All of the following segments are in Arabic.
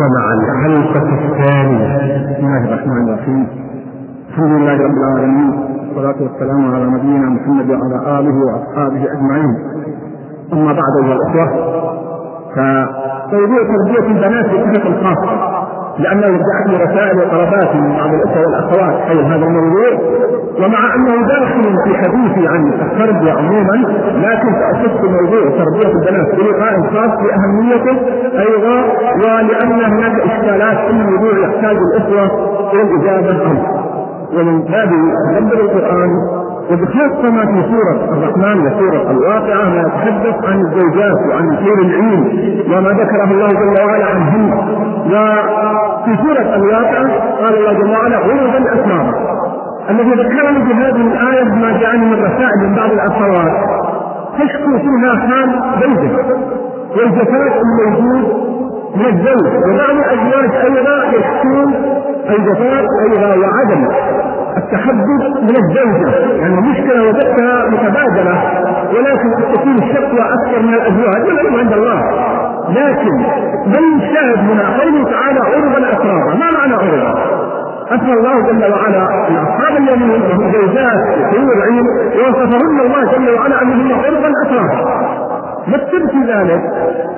ومع الحلقة الثانية بسم الله الرحمن الرحيم. الحمد لله رب العالمين والصلاة والسلام على نبينا محمد وعلى آله وأصحابه أجمعين. أما بعد أيها الأخوة فموضوع تربية البنات بصفة خاصة لأنه جاءتني رسائل وطلبات من بعض الأخوة والأخوات حول هذا الموضوع. ومع أنه داخل في حديثي عن التربية عموما لكن سأخص موضوع تربية البنات بلقاء خاص لأهميته أيضا ولأن هناك إشكالات في الموضوع يحتاج الأخوة إلى الإجابة عنه. ومن باب تدبر القرآن وبخاصة ما في سورة الرحمن وسورة الواقعة ما يتحدث عن الزوجات وعن خير العلم وما ذكره الله جل وعلا عنهن. وفي سورة الواقعة قال الله جل وعلا عرضا أسمارا الذي ذكرني بهذه الآية ما جاءني من رسائل من بعض الأخوات. تشكو فيها حال زوجة والجفاف الموجود من الزوج وبعض الأزواج أيضا يشكون الجفاف أيضا وعدم التحدث من الزوجة. يعني المشكلة وجدتها متبادلة ولكن تكون الشكوى أكثر من الأزواج والعلم عند الله. لكن من الشاهد هنا قوله تعالى عرضا أسرارا ما معنى عرضا؟ اثنى الله جل وعلا أن أصحاب اليمين وهم زوجات حور العين وصفهن الله جل وعلا انهن عرضا اترابا والسر في ذلك؟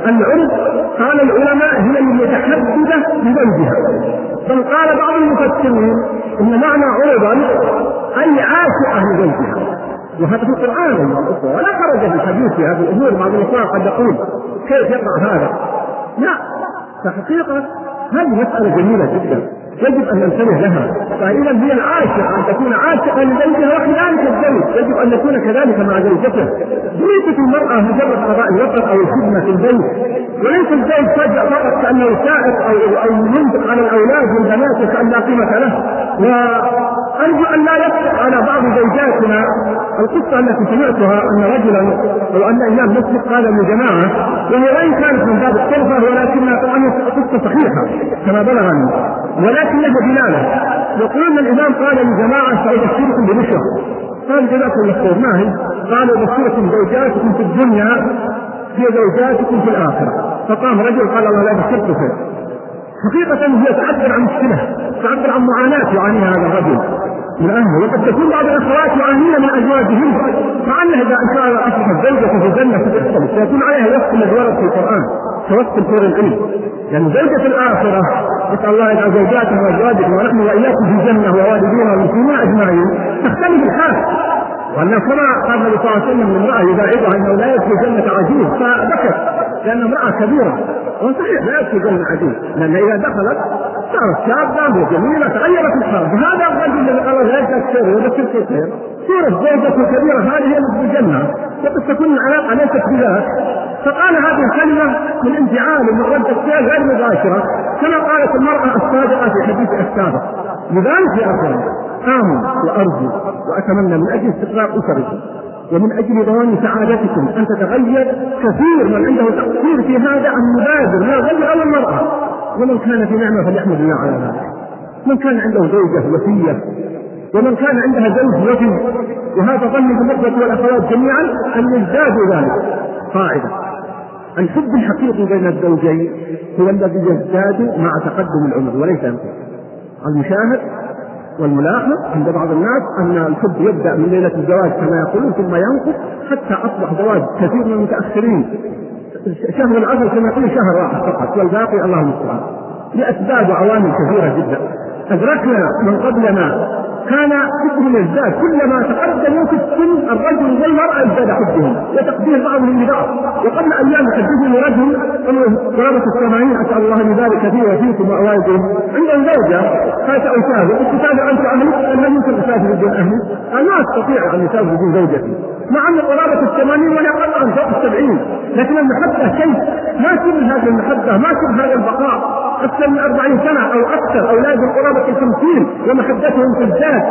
العرض قال العلماء هي المتحدثه بزوجها بل قال بعض المفسرين إن معنى عرضا اي عاشقه لزوجها وهذا في القرآن ولا خرج في الحديث في هذه الأمور. بعض الإخوان قد يقول كيف يقع هذا؟ لا. فحقيقه هذه مسألة جميلة جدا. يجب أن ننتبه لها. فإذا هي العاشقه أن تكون عاشقة لزوجها وكذلك الزوج يجب أن يكون كذلك مع زوجته ليست المرأة مجرد قضاء الوقت أو الخدمة في البيت. وليس الزوج فجأة فقط كأنه سائق أو أو ينفق على الأولاد والبنات وكان لا قيمة له. وأرجو أن لا يطلق على بعض زوجاتنا القصة التي سمعتها أن رجلا أو أن إمام مسلم قال لجماعه وهي وان كانت من باب الطرفه ولكنها طبعا قصة صحيحة كما بلغني. ولكن له دلالة. يقول ان الإمام قال لجماعه سابشركم ببشرى. قال جزاكم الله خير. ما هي؟ قال ابشركم زوجاتكم في الدنيا هي زوجاتكم في الآخرة. فقام رجل قال الله لا بشرت خير حقيقة هي تعبر عن مشكلة تعبر عن معاناة يعانيها هذا الرجل. من اهله وقد تكون بعض الأخوات يعانين من ازواجهن مع إذا ان شاء الله اصبحت زوجة في الجنة فتختلف سيكون عليها وصف الذي ورد في القرآن كوصف الحور العلم يعني زوجة الآخرة نسأل الله يجعل زوجاتنا وأزواجكم ونحن وإياكم في الجنة ووالدينا والمسلمين أجمعين تختلف الحال. وأن كما قال النبي صلى الله عليه وسلم امرأة يداعبها أنه لا يدخل جنة عزيز فبكت لأن امرأة كبيرة وصحيح لا يدخل جنة عزيز لأن إذا دخلت صارت شابة وجميلة تغيرت الحال فهذا الرجل الذي قال لا يدخل خير ويدخل في خير صورة زوجته الكبيرة هذه الجنة. وقد تكون العلاقة ليست بذاك. فقال هذه الكلمة من انفعال ومن رد الفعل غير مباشرة. كما قالت المرأة الصادقة في حديث السابق لذلك يا أخوان آمن وأرجو وأتمنى من أجل استقرار أسركم ومن أجل ضمان سعادتكم أن تتغير كثير من عنده تقصير في هذا أن يبادر الرجل أو المرأة ومن كان في نعمة فليحمد الله على ذلك. من كان عنده زوجة وفيه ومن كان عندها زوج وفي وهذا ظن بالنسبة والأخوات جميعا أن يزدادوا ذلك. قاعدة. الحب الحقيقي بين الزوجين هو الذي يزداد مع تقدم العمر وليس ينقص المشاهد والملاحظ عند بعض الناس أن الحب يبدأ من ليلة الزواج كما يقولون ثم ينقص حتى أصبح زواج كثير من المتأخرين. شهر العسل كما يقول شهر واحد فقط والباقي الله المستعان لأسباب وعوامل كثيرة جدا. أدركنا من قبلنا كان حبهم يزداد كلما تقدموا في السن الرجل والمرأة ازداد حبهم وتقدير بعضهم لبعض وقبل أيام يحدثني رجل قرابة الثمانين أسأل الله أن يبارك فيه وفيكم وأوالدكم عنده زوجة قالت أسافر قلت تسافر أنت؟ قال هل يمكن أسافر بدون أهلي؟ قال ما أستطيع أن أسافر بدون زوجتي مع أن قرابة الثمانين ولا قطعا فوق السبعين لكن المحبة شيء ما سر هذه المحبة ما سر هذا البقاء أكثر من أربعين سنة أو أكثر أولاد قرابة الخمسين ومحبتهم تزداد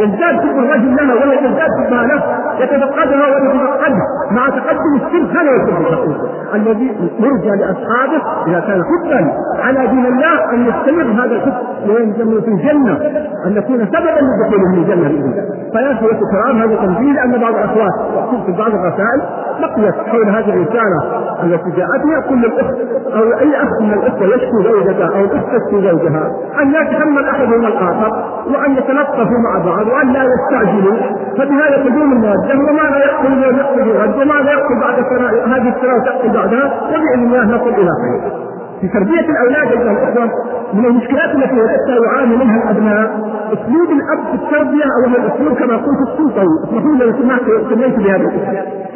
يزداد حب الرجل لها ولا تزداد حبها له. يتفقدها ويتفقدها. مع تقدم السن هذا يكون الذي يرجى لأصحابه إذا كان حبا على دين الله أن يستمر هذا الحب وينزل في الجنة. أن يكون سببا لدخولهم الجنة. فيا أخوة الكرام هذا تنبيه لأن بعض الأخوات في بعض الرسائل بقيت حول هذه الرسالة التي جاءتني كل الأخت أو أي أخ من الأخوة يشكو زوجته أو الأخت تشكو زوجها. أن يتحمل أحدهم الآخر وأن يتلطفوا مع بعض وأن لا يستعجلوا فبهذا تقوم المودة وما لا يحصل اليوم يحصل غد وما لا يحصل بعد هذه السنة وتحصل بعدها. وبإذن الله نصل إلى خير. في تربية الأولاد أيها الأخوة من المشكلات التي وجدتها يعاني منها الأبناء أسلوب الأب في التربية أو الأسلوب كما قلت السلطوي لي لو سمحت سميت بهذا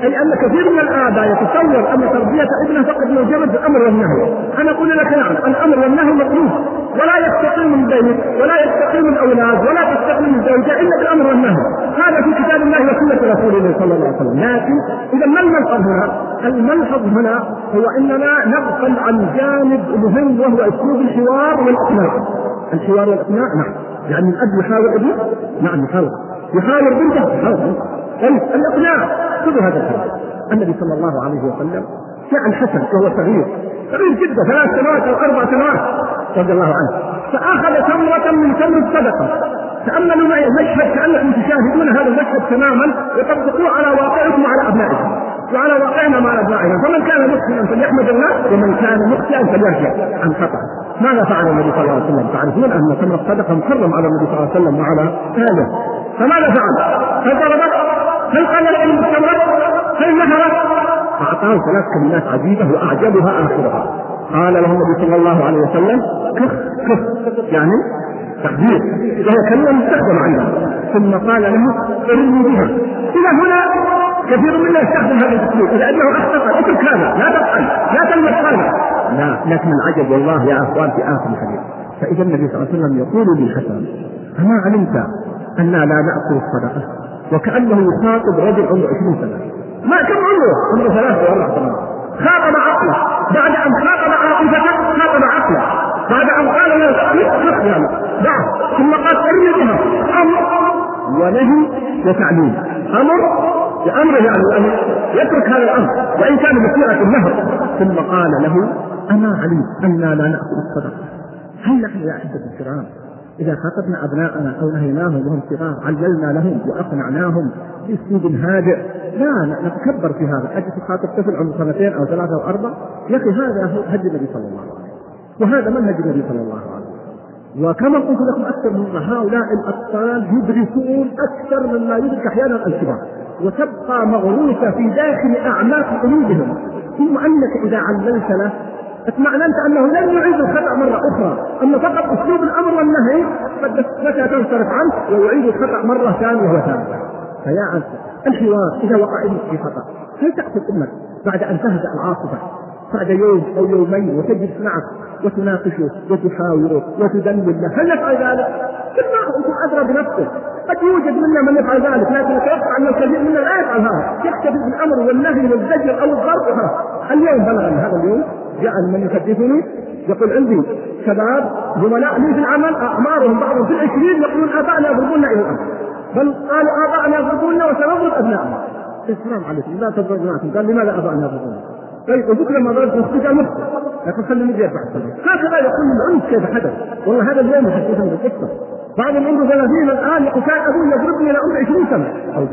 أي أن كثير من الآباء يتصور أن تربية ابنة فقط مجرد الأمر والنهي. أنا أقول لك نعم الأمر والنهي مطلوب. ولا يستقيم البيت ولا يستقيم الأولاد ولا تستقيم الزوجة إلا بالأمر والنهي. هذا في كتاب الله وسنة رسول الله صلى الله عليه وسلم. لكن إذا ما الملحظ هنا؟ الملحظ هنا هو أننا نغفل عن جانب مهم وهو أسلوب الحوار والإقناع. الحوار والإقناع نعم. يعني الأب يحاور ابنه؟ نعم يحاور. يحاور بنته؟ يحاور طيب الإقناع. خذوا هذا الكلام. النبي صلى الله عليه وسلم جاء الحسن وهو صغير صغير جدا ثلاث سنوات أو أربع سنوات رضي الله عنه فأخذ تمرة من تمر الصدقة تأملوا معي المشهد كأنكم تشاهدون هذا المشهد تماما وطبقوه على واقعكم وعلى أبنائكم وعلى واقعنا مع أبنائنا فمن كان مسلما فليحمد الله ومن كان مخطئا فليرجع عن خطأ ماذا فعل النبي صلى الله عليه وسلم؟ تعرفون أن تمر الصدقة محرم على النبي صلى الله عليه وسلم وعلى اهله فماذا فعل؟ هل ضربت؟ هل قال المستمرة؟ هل نهرت؟ فأعطاه ثلاث كلمات عجيبة وأعجبها آخرها. قال له النبي صلى الله عليه وسلم كف كف. يعني تقدير. وهي كلمة مستخدمة عندنا ثم قال له ارمي بها. إلى هنا كثير منا يستخدم هذا الأسلوب. إذا إنه أخطأ اترك هذا. لا تفعل لا تلمس هذا لا لكن العجب والله يا أخوان في آخر الحديث. فإذا النبي صلى الله عليه وسلم يقول للحسن اما علمت أنا لا نأكل الصدقة؟ وكأنه يخاطب رجل عمره 20 سنة. ما كم عمره؟ عمره ثلاثة ولا أربع سنوات خاطب عقله. بعد أن خاطب عاطفته خاطب عقله. بعد أن قال له اخلق يعني دعه ثم قال ارمي أمر ونهي وتعليم أمر بأمره يعني أن يترك هذا الأمر وإن كان مسيرة النهر. ثم قال له أما علمت أنا لا نأكل الصدقة. هل نحن يا أحبة الكرام؟ إذا خاطبنا أبناءنا أو نهيناهم وهم صغار عللنا لهم وأقنعناهم بأسلوب هادئ. لا نتكبر في هذا. أجي تخاطب طفل عمره سنتين أو ثلاثة أو أربعة يا أخي هذا هو هدي النبي صلى الله عليه وسلم. وهذا منهج النبي صلى الله عليه وسلم. وكما قلت لكم أكثر من هؤلاء الأطفال يدركون أكثر مما يدرك أحيانا الكبار. وتبقى مغروسة في داخل أعماق قلوبهم. ثم أنك إذا عللت له اطمأننت أنه لن يعيد الخطأ مرة أخرى أما فقط أسلوب الأمر والنهي متى تنصرف عنه ويعيد الخطأ مرة ثانية وثالثة. فيا أنت الحوار إذا وقع في خطأ. هل تقتل أمك بعد أن تهدأ العاصفة بعد يوم أو يومين وتجلس معك وتناقشه وتحاوره وتدلل؟ له هل يفعل ذلك؟ بالله أنتم أدرى بنفسه قد يوجد منا من يفعل ذلك لكن أتوقع أن الكثير منا لا يفعل هذا. يكتفي بالأمر والنهي والزجر أو الضرب. اليوم بلغني هذا اليوم. جاء من يحدثني يقول عندي شباب زملاء لي في العمل أعمارهم بعضهم في العشرين يقولون ابائنا يضربوننا إلى الان بل قالوا ابائنا يضربوننا وسنضرب ابنائنا السلام عليكم لا تضربونكم قال لماذا ابائنا يضربوننا؟ طيب قلت لما ضربت أختي قال مخطئ لكن خليني يرجع هكذا يقول العنف كيف حدث؟ والله هذا اليوم يحدثني بالقصة. بعض من عنده 30 الآن يقول كان أبوي يضربني إلى عمر 20 سنة. أو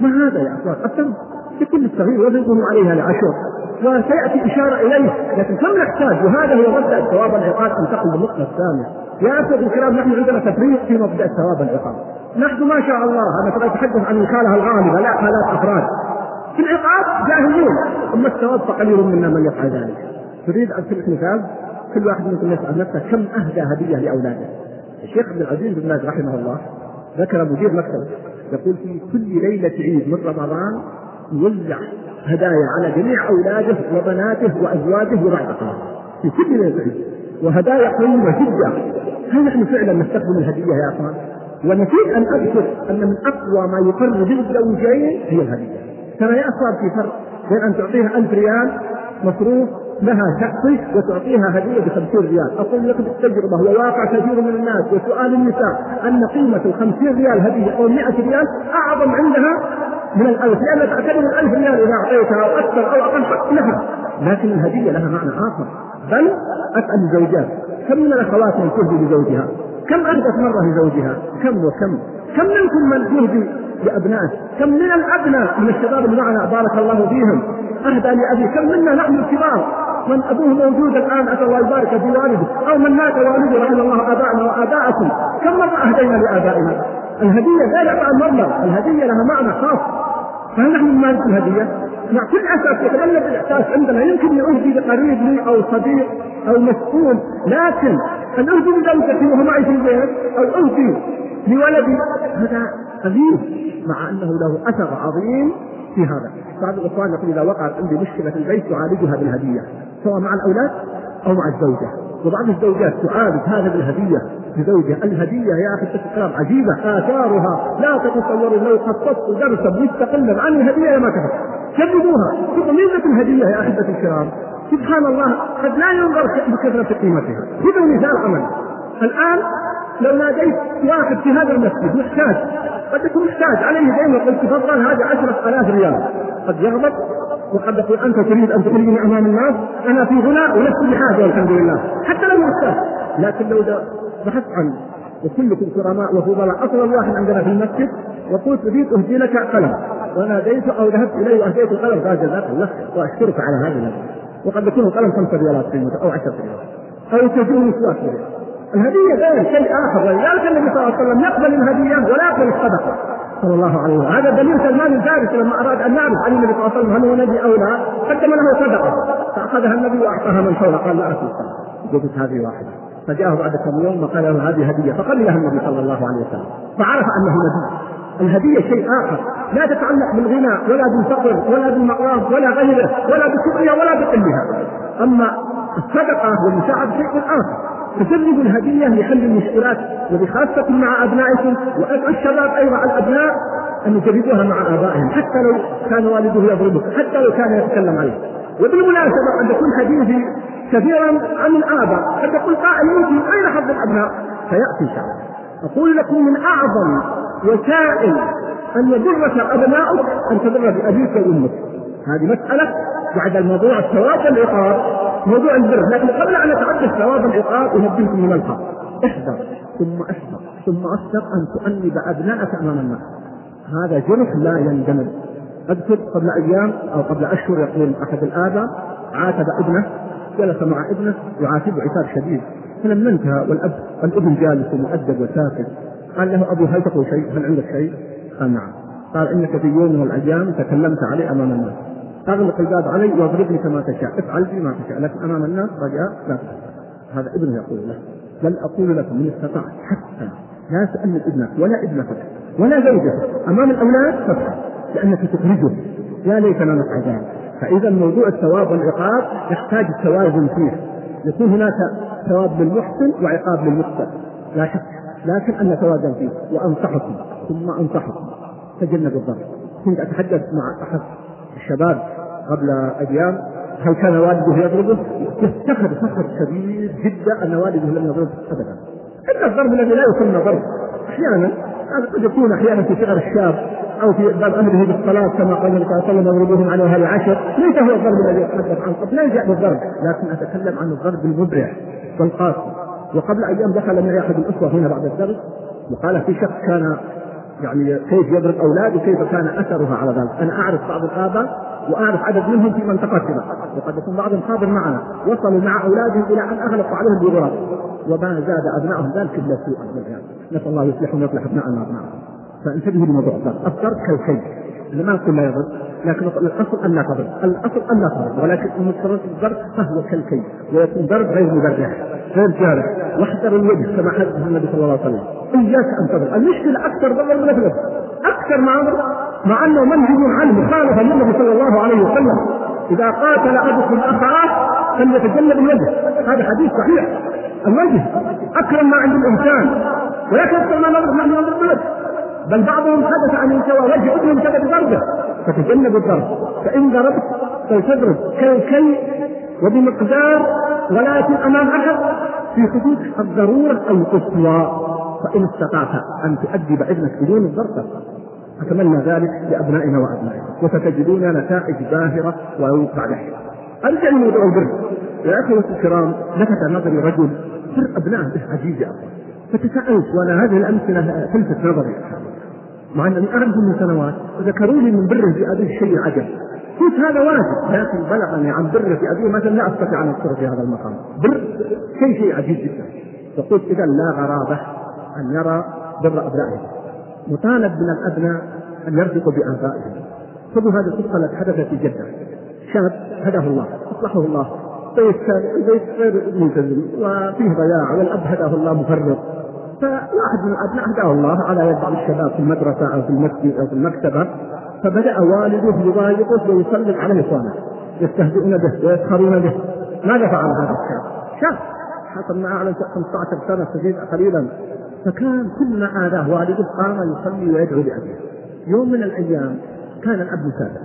ما هذا يا أخوان؟ التم بكل الصغير ويضربه عليها لعشر وسياتي إشارة إليه لكن كم نحتاج؟ وهذا هو مبدأ الثواب والعقاب انتقل للنقطه الثانية يا اخوه الكرام نحن عندنا تفريق في مبدأ الثواب والعقاب نحن ما شاء الله أنا ترى اتحدث عن الحاله الغالبة لا حالات أفراد. في العقاب جاهلون أما الثواب فقليل منا من يفعل ذلك. تريد أن تلك مثال؟ كل واحد منكم يسأل نفسه كم أهدى هدية لأولاده؟ الشيخ عبد العزيز بن باز رحمه الله ذكر مدير مكتبه يقول في كل ليلة عيد من رمضان يوزع هدايا على جميع أولاده وبناته وأزواجه وبعد في كل عيد وهدايا قيمه جدا. هل نحن فعلا نستخدم الهدية يا أخوان؟ ونسيت أن أذكر أن من أقوى ما يقرب الزوجين هي الهدية. ترى يا أخوان في فرق بين أن تعطيها ألف ريال مصروف لها شخصي وتعطيها هدية ب 50 ريال، أقول لك بالتجربه هو واقع كثير من الناس. وسؤال النساء أن قيمة ال 50 ريال هدية أو 100 ريال أعظم عندها؟ من الألف لأنها تعتبر الألف ريال إذا أعطيتها أو أكثر أو أقل لها لكن الهدية لها معنى آخر. بل أسأل الزوجات كم من الأخوات من تهدي لزوجها؟ كم أهدت مرة لزوجها؟ كم وكم؟ كم منكم من يهدي لأبنائه؟ كم من الأبناء من الشباب اللي معنا بارك الله فيهم؟ أهدى لأبي. كم منا نحن الكبار؟ من أبوه موجود الآن اسال الله يبارك في والده أو من مات والده رحم الله ابائنا وآباءكم. كم مرة أهدينا لآبائنا؟ الهدية لا يعطى المبلغ الهدية لها معنى خاص فهل نحن نمارس الهدية؟ مع كل اسف يتغلب الاحساس عندنا يمكن أهدي لقريب لي أو صديق أو مسؤول لكن أن أهدي لزوجتي وهو معي في البيت أو أهدي لولدي هذا قليل مع أنه له أثر عظيم في هذا بعض الإخوان يقول إذا وقعت عندي مشكلة في البيت تعالجها بالهدية سواء مع الأولاد أو مع الزوجة. وبعض الزوجات تعالج هذا بالهدية. لزوجها. الهدية يا أخي الكلام عجيبة. آثارها لا تتصور لو خصصت درسا مستقلا عن الهدية ما كفت جربوها ميزه الهديه يا احبتي الكرام. سبحان الله قد لا ينظر بكثره قيمتها. خذوا مثال عمل. الآن لو ناديت واحد في هذا المسجد محتاج قد يكون محتاج عليه دين وقلت تفضل هذه عشرة آلاف ريال. قد يغضب وقد يقول أنت تريد أن تخرجني أمام الناس أنا في غنى ولست بحاجة والحمد لله. حتى لو محتاج لكن لو بحثت عنه وكلكم كرماء وفضلاء. أصل واحد عندنا في المسجد وقلت أريد أهدي لك قلم. وناديت أو ذهبت إليه وأهديت القلم. قال جزاك الله وأشكرك على هذا وقد يكون القلم خمسة ريالات قيمته أو عشرة ريالات. أو تجون مسواك الهدية غير شيء آخر. ولذلك النبي صلى الله عليه وسلم يقبل الهدية ولا يقبل الصدقة. صلى الله عليه وسلم. هذا دليل سلمان الفارسي لما أراد أن يعرف عن النبي صلى الله عليه وسلم هل هو نبي أو لا قدم له صدقة. فأخذها النبي وأعطاها من حوله قال لا أكل قلت هذه واحدة. فجاءه بعد كم يوم وقال له هذه هدية. فقبلها النبي صلى الله عليه وسلم. فعرف أنه نبي. الهدية شيء آخر. لا تتعلق بالغنى ولا بالفقر ولا بالمقام ولا غيره ولا بكبرها ولا بقلها. أما الصدقة والمساعدة شيء آخر. تسبب الهدية لحل المشكلات وبخاصة مع أبنائكم وأدعو الشباب أيضا الأبناء أن يجربوها مع آبائهم حتى لو كان والده يضربك حتى لو كان يتكلم عليه وبالمناسبة قد يكون حديثي كثيرا عن الآباء قد يقول قائل يمكن أين حظ الأبناء فيأتي شعب أقول لكم من أعظم وسائل أن يضرك أبناؤك أن تضر بأبيك وأمك. هذه مسألة بعد الموضوع الثواب والعقاب موضوع البر لكن قبل أن نتحدث ثواب العقاب انبهكم من الخط احذر ثم احذر ثم احذر أن تؤنب أبنائك أمام الناس. هذا جرح لا يندمج. اذكر قبل أيام أو قبل أشهر يقول أحد الآباء عاتب ابنه جلس مع ابنه يعاتبه عتاب شديد. فلما انتهى والأب الابن جالس ومؤدب وساكت. قال له أبو هل تقول شيء؟ هل عندك شيء؟ قال نعم. قال إنك في يوم من الأيام تكلمت عليه أمام الناس. أغلق الباب علي واضربني كما تشاء. افعل بي ما تشاء. لكن أمام الناس رجاء لا تفعل. هذا ابنه يقول له بل أقول لكم من استطاع حتى لا تأمن ابنك ولا ابنتك ولا زوجتك. أمام الأولاد فافعل لأنك تخرجه. يا ليتنا نفعل ذلك. فإذا موضوع الثواب والعقاب يحتاج توازن فيه. يكون هناك ثواب للمحسن وعقاب للمحسن لا شك. لكن أن نتوازن فيه. وأنصحكم. ثم أنصحكم. تجنبوا الضرر. كنت أتحدث مع أحد الشباب قبل أيام هل كان والده يضربه؟ يفتخر فخر شديد جدا أن والده لم يضربه ابدا. الا الضرب الذي لا يسمى ضرب أحيانا هذا قد يكون أحيانا في صغر الشاب أو في باب أمره بالصلاة كما قال النبي صلى الله عليه وسلم يضربهم عليها العشر ليس هو الضرب الذي يتحدث عنه قد لا يجاء بالضرب لكن أتكلم عن الضرب المبرع والقاسي وقبل أيام دخل معي أحد الاخوه هنا بعد الدرس وقال في شخص كان يعني كيف يضرب اولاده وكيف كان أثرها على ذلك، أنا أعرف بعض الآباء وأعرف عدد منهم في منطقتنا وقد يكون بعضهم حاضر معنا. وصلوا مع أولادهم إلى أن أغلقوا عليهم بغراب. وما زاد أبنائهم ذلك إلا سوءا نسأل الله يصلحهم ويصلح ابنائنا وأبنائهم. فانتبهوا لموضوع الضرب الضرب كالكيد ما نقول لا يضرب لكن الأصل أن لا تضرب الأصل أن لا تضرب ولكن المفترض الضرب فهو كالكيد ويكون ضرب غير مبرح غير جارح واحذر الوجه كما حدث النبي صلى الله عليه وسلم. اياك أن تضرب. المشكلة أكثر ضرر من الوجه أكثر ما مع أنه منهج عنه مخالفا للنبي صلى الله عليه وسلم. إذا قاتل أحدكم أخاه فليتجنب الوجه هذا حديث صحيح. الوجه أكرم ما عند الإنسان. ولكن أكثر ما نضرب نحن نضرب بل بعضهم حدث ان ينتوى وجه ابنه بسبب ضربه فتجنب الضرب. فإن ضربت فلتضرب. كالكي وبمقدار ولكن أمام أحد في حدود الضرورة القصوى فإن استطعت أن تؤدب ابنك بدون الضرب أتمنى ذلك لأبنائنا وأبنائنا وستجدون نتائج باهرة بعد حين. أرجع لموضوع البر. يا أخوة الكرام لفت نظري رجل بر أبنائه يا أخوة. فتساءلت وأنا هذه الأمثلة تلفت نظري. مع أنني اعرفه من سنوات ذكروا لي من بره في ابيه شيء عجب. قلت هذا واجب لكن بلغني عن بره في أبيه مثلا لا أستطيع أن أذكره في هذا المقام. بر شيء شيء عجيب جدا. فقلت إذا لا غرابة أن يرى بر أبنائه. مطالب من الأبناء أن يرفقوا بآبائهم. خذوا هذه القصة التي حدثت في جدة. شاب هداه الله أصلحه الله. بيت بيت غير ملتزم وفيه ضياع والأب هداه الله مفرط. فواحد من الأبناء هداه الله على يد الشباب في المدرسة أو في المسجد أو في المكتبة. فبدأ والده يضايقه ويسلط عليه اخوانه يستهزئون به ويسخرون به. ماذا فعل هذا الشاب؟ شاب. حصل معه على 15 سنة سجيد قليلا. فكان كل ما آذاه والده قام يصلي ويدعو لأبيه. يوم من الأيام كان الأب مسافر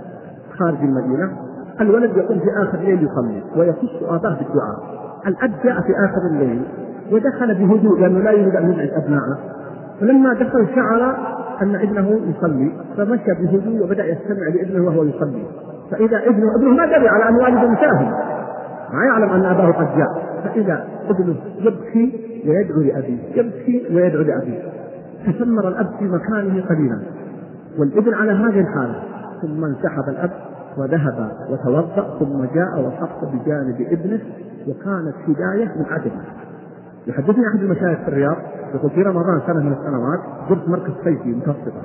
خارج المدينة. الولد يقوم في آخر الليل يصلي ويخص أباه بالدعاء. الأب جاء في آخر الليل ودخل بهدوء لأنه لا يريد أن يزعج أبنائه فلما دخل شعر أن ابنه يصلي فمشى بهدوء وبدأ يستمع لابنه وهو يصلي. فإذا ابنه ابنه ما دري على أن والده مسافر ما يعلم أن أباه قد جاء. فإذا ابنه يبكي ويدعو لأبيه يبكي ويدعو لأبيه. تسمر الأب في مكانه قليلا. والابن على هذه الحالة. ثم انسحب الأب وذهب وتوضأ ثم جاء وحط بجانب ابنه وكانت هداية من عدم يحدثني أحد المشايخ في الرياض يقول في رمضان سنة من السنوات زرت مركز صيفي متوسطة.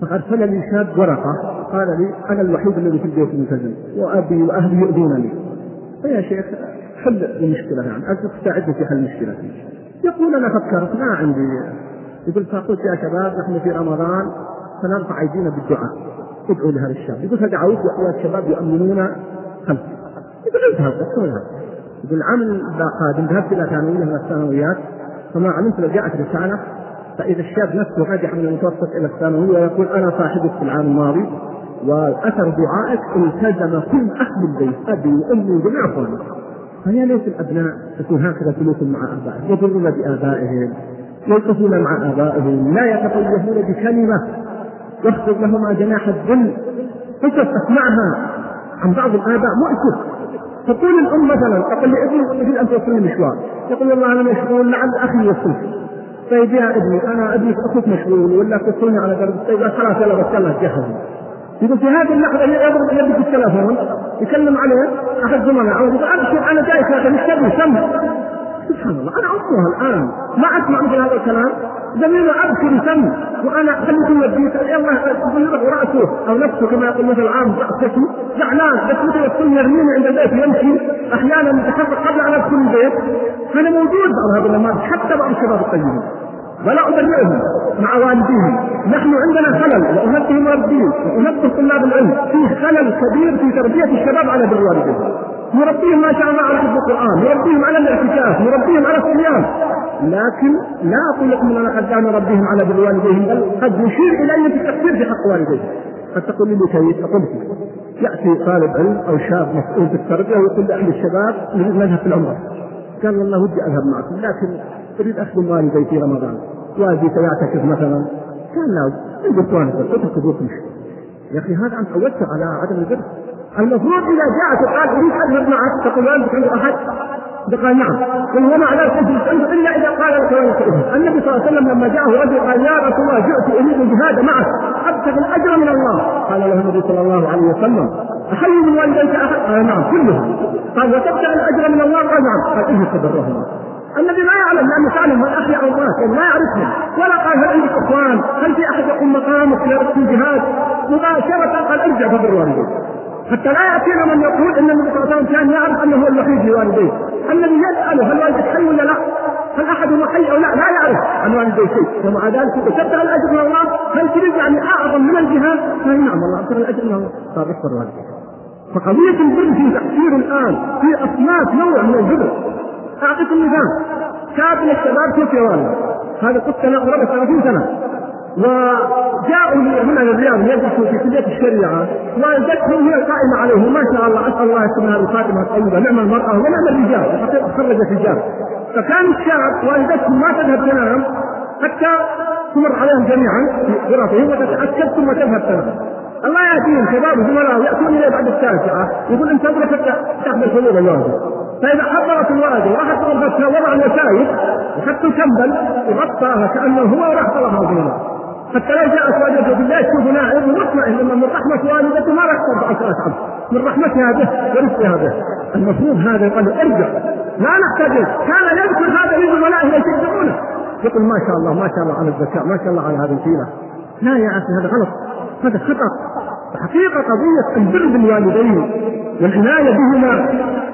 فأرسل لي شاب ورقة قال لي أنا الوحيد الذي في البيت ملتزم وأبي وأهلي يؤذونني فيا شيخ حل المشكلة يعني أرجوك تساعدني في حل مشكلتي يقول أنا فكرت ما عندي. يقول فقلت يا شباب نحن في رمضان سنرفع أيدينا بالدعاء. ادعوا لهذا الشاب. يقول فدعوت والشباب يؤمنون خلفي. يقول انتهى يقول العام القادم ذهبت إلى ثانوية من الثانويات فما علمت لو جاءت رسالة فإذا الشاب نفسه رجع من المتوسط إلى الثانوية ويقول أنا صاحبك في العام الماضي وأثر دعائك التزم كل أهل البيت أبي وأمي وجميع أخواني فيا ليت الأبناء تكون هكذا سلوكهم مع آبائهم يضرون بآبائهم يوقفون مع آبائهم لا يتطيبون بكلمة يخفض لهما جناح الذل قصص تسمعها عن بعض الآباء مؤسف. تقول الأم مثلا تقول لابني اريد أن توصلني مشوار. يقول والله أنا مشغول لعل أخي يوصلك طيب يا ابني أنا ابني أخوك مشغول ولا توصلني على درب طيب خلاص يلا يلا جهز يقول في هذه اللحظة يضرب يدك التلفون يكلم عليه أحد زملائه يقول أبشر أنا جاي مش تبي سم سبحان الله أنا عمرها الآن. ما أسمع مثل هذا الكلام. زميله ابشر يسم وأنا خليكم يوديك يلا يضرب رأسه. أو نفسه كما يقول مثل العام رأسه. زعلان بس مثل يكون يرميني عند البيت يمشي أحيانا يتحرك قبل ان ادخل البيت هذا موجود بعض هذه الامراض حتى بعض الشباب الطيبين. ولا أبرئهم مع والديهم. نحن عندنا خلل وأنبه المربين وأنبه طلاب العلم. في خلل كبير في تربية الشباب على بر والديهم نربيهم ما شاء الله على حفظ القرآن نربيهم على الاعتكاف نربيهم على الصيام. لكن لا أقول لكم أننا قد لا نربيهم على بر والديهم بل قد نشير إلى أن في حق والديهم. قد تقول لي كيف؟ أقول يأتي طالب علم أو شاب مسؤول في التربية ويقول لأهل الشباب نذهب في العمرة قال والله ودي أذهب معكم لكن أريد اخدم والدي في رمضان. والدي سيعتكف مثلا. كان لا قلت وأنا اترك مش يا أخي هذا أنت عودت على عدم البر المفروض إذا جاءت وقال اريد اذهب معك تقول والدك عنده أحد؟ قال نعم. قل وما على تجلس إلا إذا قال لك والدك النبي صلى الله عليه وسلم لما جاءه رجل قال يا رسول الله جئت أريد الجهاد معك أبتغي الأجر من الله. قال له النبي صلى الله عليه وسلم أحل من والديك أحد؟ قال نعم كلهم قال وتبتغي الأجر من الله. قال نعم. قال إيه تبرهما الذي لا يعلم لأنه تعلم من أحيا أو مات يعني لا يعرفهم ولا قال هل عندك إخوان؟ هل في أحد يقوم مقامك في الجهاد؟ مباشرة قال أرجع فبر والديك حتى لا ياتينا من يقول إن النبي صلى الله عليه وسلم كان يعرف أنه هو الوحيد لوالديه الذي يسأله هل والدك حي ولا لا؟ هل احدهما حي أو لا؟ لا يعرف عن والديه شيء. ومع ذلك تبدا الأجر من الله هل تريد يعني اعظم من الجهاد؟ قال نعم الله أكثر الأجر من الله. قال اكبر والديك فقضية البر في تأثير الآن في أصناف نوع من البر أعطيكم مثال. شاب من الشباب توفي والده هذا قصة له قرابه 30 سنة. وجاءوا هنا للرياض يدرسوا في كلية الشريعة. والدتهم هي القائمه عليهم. ما شاء الله أسأل الله يكتبها الخاتمه الطيبة. نعم المرأة ونعم الرجال. الحقيقة خرجت رجال فكان الشاب والدتهم ما تذهب تنام حتى تمر عليهم جميعا في غرفهم وتتاكد ثم تذهب تنام الله يهديهم شباب زملاء ياتون إليه بعد التاسعة. يقول انتظر حتى تاخذ الحلول الواجب. فإذا حضرت الواجب راحت غرفتها وضع الوسائل وحتى الكمبل وغطاها كأنه هو وراح طلبها الغنى حتى لو جاءت والدته بالله تشوف نائم ومطمئن انه من رحمة والدته ما راح ترضى عشرة عبد من رحمتها به ورزقها به المفروض هذا يقول ارجع. لا نحتاج كان يذكر هذا لزملائه يشجعونه يقول ما شاء الله ما شاء الله على الذكاء ما شاء الله على هذه الحيله لا يا أخي هذا غلط. هذا خطأ. حقيقة قضية البر بالوالدين والعناية بهما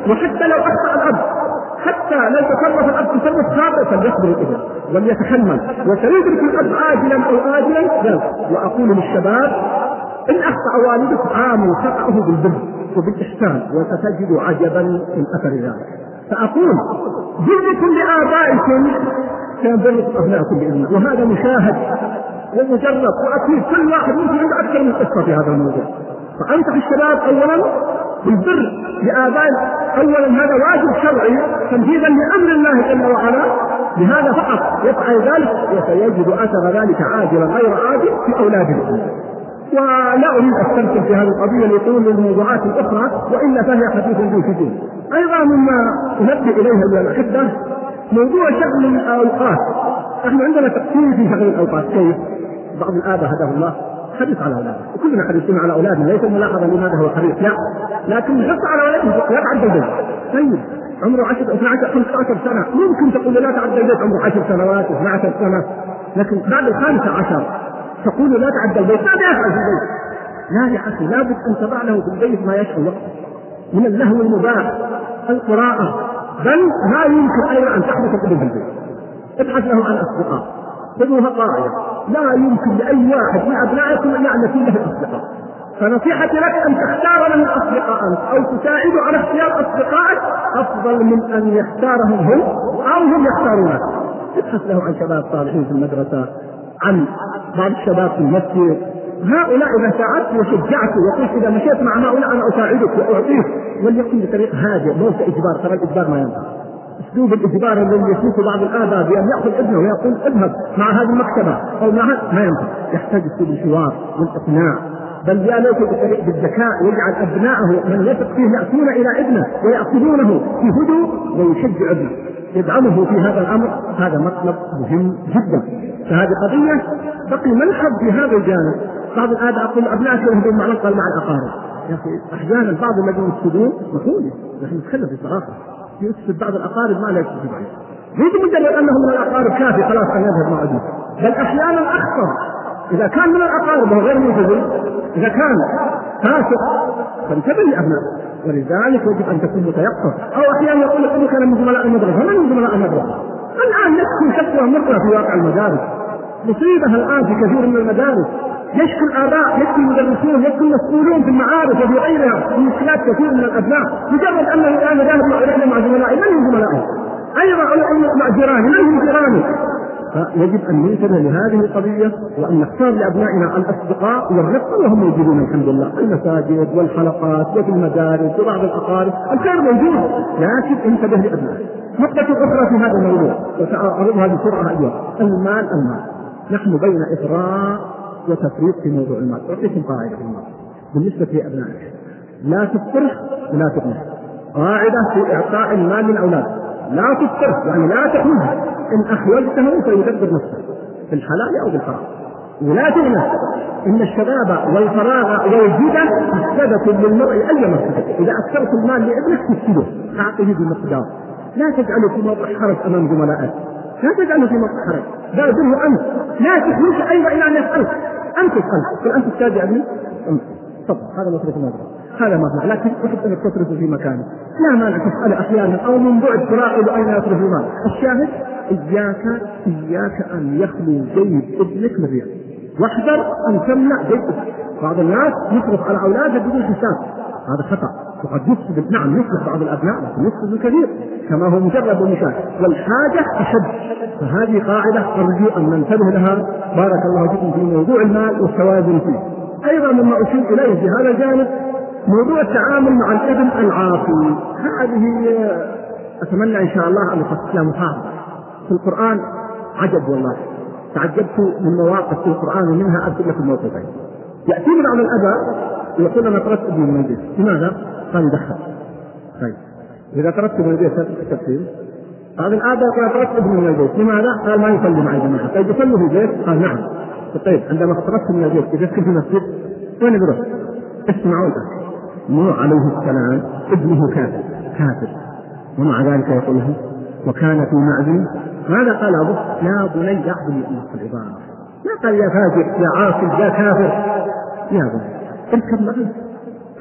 وحتى لو أخطأ الأب. حتى لو تصرف الأب تصرف خاطئ فليصبر الابن وليتحمل وسيدرك الأب عاجلا أو آجلا؟ وأقول للشباب إن أخطأ والدك عامل خطأه بالبر وبالإحسان وستجد عجبا من أثر ذلك. فأقول بركم لآبائكم. كان بركم أبنائكم بإذن الله وهذا مشاهد ومجرد. وأكيد كل واحد ممكن عنده أكثر من قصة في هذا الموضوع. فانصح الشباب اولا بالبر لاباء اولا هذا واجب شرعي تنفيذا لأمر الله جل وعلا لهذا فقط يفعل ذلك وسيجد أثر ذلك عاجلا غير عاجل في اولاده ولا أريد استمتع في هذه القضية لطول الموضوعات الأخرى وإلا فهي حديث ذو سجون. أيضا مما أنبه اليه ايها الأحبة موضوع شغل الأوقات. نحن عندنا تقسيم في شغل الأوقات كيف؟ بعض الآباء هداه الله حريص على اولاده وكلنا حريصين على أولادنا. ليس الملاحظة لماذا هو حريص. لا. لكن الحرص على اولادنا لا تعدى البيت طيب. عمره 10 12 15 سنة. ممكن تقول لا تعدى البيت عمره 10 سنوات 12 سنة. لكن بعد الخامسة عشر تقول لا تعدى البيت. ماذا يفعل في البيت؟ لا يا أخي لابد أن تضع له في البيت ما يشغل وقته. من اللهو المباح القراءة. بل ما يمكن أيضا أن تحدث في البيت. ابحث له عن أصدقاء. خذوها قاعدة لا يمكن لأي واحد من أبنائكم أن يعنى له الأصدقاء فنصيحتي لك أن تختار الأصدقاء أنت أو تساعده على اختيار أصدقائك أفضل من أن يختارهم هم أو هم يختارونك. ابحث له عن شباب صالحين في المدرسة عن بعض الشباب في المسجد. هؤلاء إذا ساعدت وشجعت وقلت إذا مشيت مع هؤلاء أنا أساعدك وأعطيك. وليكن بطريق هادئ ليس إجبار ترى الإجبار ما ينفع. أسلوب الاجبار الذي يسلك بعض الآباء بأن يأخذ ابنه ويقول اذهب مع هذه المكتبة. أو مع ما ينفع. يحتاج اسلوب الحوار والاقناع بل يا ليت بالذكاء يجعل ابنائه من يثق فيه يأتون إلى ابنه ويأخذونه في هدوء ويشجع ابنه. يدعمه في هذا الأمر. هذا مطلب مهم جدا. فهذه قضية بقي ملحظ في هذا الجانب. بعض الآباء يقول ابنائك يذهبون مع مع الأقارب. يا أخي أحيانا بعض الذين يفسدون مفهوم نحن نتكلم بصراحه يفسد بعض الأقارب ما لا يفسد عليه ليس مجرد أنه من الأقارب كافي خلاص ان يذهب مع ابنه بل أحيانا أخطر. إذا كان من الأقارب وهو غير ملتزم إذا كان فاسق فانتبه لأبنائه. ولذلك يجب أن تكون متيقظ أو أحيانا يقول لك ابنك أنا من زملاء المدرسة. من من زملاء المدرسة؟ الآن نفس شكوى مرة في واقع المدارس. مصيبة الآن في كثير من المدارس. يشكو الاباء يشكو المدرسون يشكو المسؤولون في المعارف وفي غيرها؟ من مشكلات كثير من الأبناء. مجرد انه الآن ذاهب مع رحله مع زملائه من هم زملائه؟ أيضا مع جيرانه من هم جيرانه؟ فيجب أن ننتبه لهذه القضية وأن نختار لأبنائنا الأصدقاء والرفقه وهم موجودون الحمد لله. المساجد والحلقات وفي المدارس وبعض الأقارب الخير موجود. لكن انتبه لأبنائك. نقطة أخرى في هذا الموضوع وسأعرضها بسرعة أيضا. المال المال. نحن بين إفراط وتفريط في موضوع المال. أعطيكم قاعدة في المال؟ بالنسبة لأبنائك. لا تفطره ولا تغنى قاعدة في إعطاء المال للأولاد. لا تفطره يعني لا تحوزه إن أحوجته فيدبر نفسه. في الحلال أو بالحرام. ولا تغنى إن الشباب والفراغ والجدة مفسدة للمرء أي مفسدة إذا أكثرت المال لابنك تفسده. أعطه بمقدار. لا تجعله في موضع حرج أمام زملائك. لا تجعله في موقع حرج. بادره أنت لا تخرج أيضا إلى أن يسالك أنت اسال قل أنت أستاذ يا ابني تفضل هذا مصرف المدرسة هذا مبلغ لكن احب أنك تصرفه في مكانه. لا مانع تسأل أحيانا أو من بعد تراقب أين يصرف المال الشاهد إياك إياك أن يخلو جيب ابنك من واحذر أن تمنع جيب بعض الناس يصرف على اولاده بدون حساب. هذا خطأ. وقد يفسد نعم يفسد بعض الأبناء لكن يفسد الكثير كما هو مجرد مثال والحاجة أشد. فهذه قاعدة أرجو أن ننتبه لها. بارك الله فيكم في موضوع المال والتوازن فيه. أيضا مما أشير إليه في هذا الجانب موضوع التعامل مع الابن العاصي. هذه أتمنى إن شاء الله أن نخصص لها محاضرة. في القرآن عجب والله. تعجبت من مواقف في القرآن ومنها اذكر لكم موقفين. ياتيني بعض الاباء يقول أنا طردت ابني من البيت لماذا؟ قال يدخن طيب. إذا طردت من البيت التفصيل؟ بعض الاباء قال طردت ابني من البيت لماذا؟ قال ما يصلي مع الجماعة. طيب يصلي في البيت؟ قال نعم. طيب عندما خرجت من البيت تذكر في المسجد وين بروح؟ اسمعوا الآن نوح عليه السلام ابنه كافر. كافر. ومع ذلك يقول له وكان في معزل. ماذا قال أبوه؟ يا بني اعبد الله العباره ما قال يا فاجر يا عاصي يا كافر. يا بني. اركب معي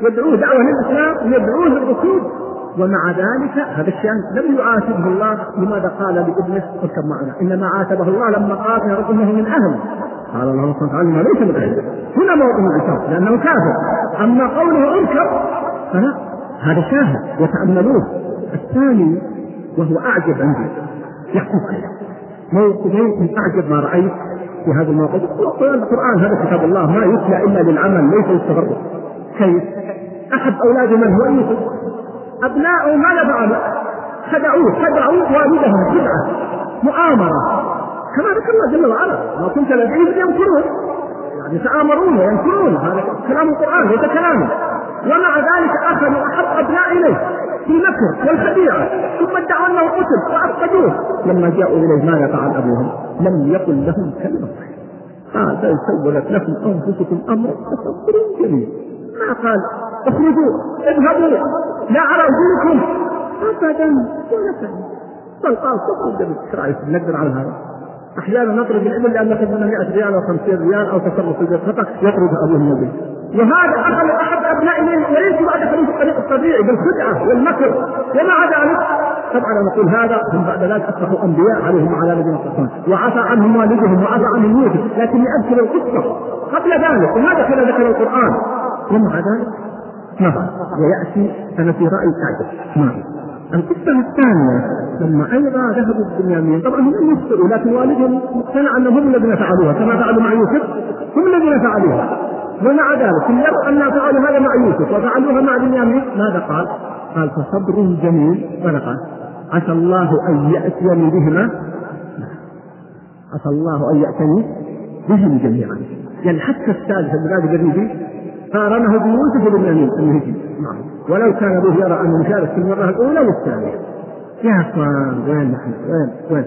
يدعوه دعوة للإسلام ويدعوه للركوب ومع ذلك هذا الشيء لم يعاتبه الله لماذا قال لابنه اركب معنا إنما عاتبه الله لما قال يا رب انه من أهل قال الله سبحانه وتعالى ما ليس من أهل هنا موطن العتاب لأنه كافر. أما قوله اركب فلا هذا شاهد وتأملوه. الثاني وهو أعجب عندي. يعقوب عليه. موقف موقف أعجب ما رأيت. في هذا الموقف؟ القرآن هذا كتاب الله ما يتلى إلا للعمل ليس للتفرق. كيف؟ أحد اولاده من هو؟ يوسف ابناؤه ماذا فعلوا؟ خدعوه خدعوا والدهم خدعة مؤامرة. كما ذكر الله جل وعلا ما كنت لديهم ينكرون. يعني يتآمرون وينكرون هذا كلام القرآن ليس كلامه. ومع ذلك أخذوا أحب أبناء إليه في المكر والخديعة. ادعوا أنه قتل وأفقدوه. لما جاءوا إليه ماذا فعل أبوهم؟ لم يقل لهم كلمة قال بل سولت لكم أنفسكم أمر فصبر جميل ما قال اخرجوا اذهبوا لا أرى وجوهكم أبدا ولا بل قال صبر جميل إيش نقدر على هذا؟ أحيانا نطرد الابل لأن كسبنا 100 ريال أو 50 ريال أو تصرف في خطا يطرد ابوه من البيت. وهذا اخذ أحد ابنائه وليس بعد خليفه الطريق الطبيعي بالخدعة والمكر. ومع ذلك طبعا نقول هذا ثم بعد ذلك أصبحوا أنبياء عليهم وعلى نبينا الصلاه وعفى عنهم والدهم وعفى عنهم يوسف لكن يذكر القصة. قبل ذلك وهذا كما ذكر القرآن؟ ومع ذلك نعم. ويأتي أنا في رايي اعجب نعم. القصة الثانية لما أيضا ذهبوا بنيامين طبعا هم لم يخطئوا لكن والدهم مقتنع أنهم هم الذين فعلوها كما فعلوا مع يوسف. هم الذين فعلوها. ومع ذلك هم يروا أن فعلوا هذا مع يوسف وفعلوها مع بنيامين. ماذا قال؟ قال فصبر جميل. قال؟ عسى الله أن يأتيني بهما. عسى الله أن يأتني بهم جميعا. يعني حتى الثالث الذي الذي قارنه بيوسف وبنيامين النهجي نعم. ولو كان أبوه يرى أنه يشارك في المرة الأولى والثانية. يا أخوان وين نحن؟ وين؟ وين؟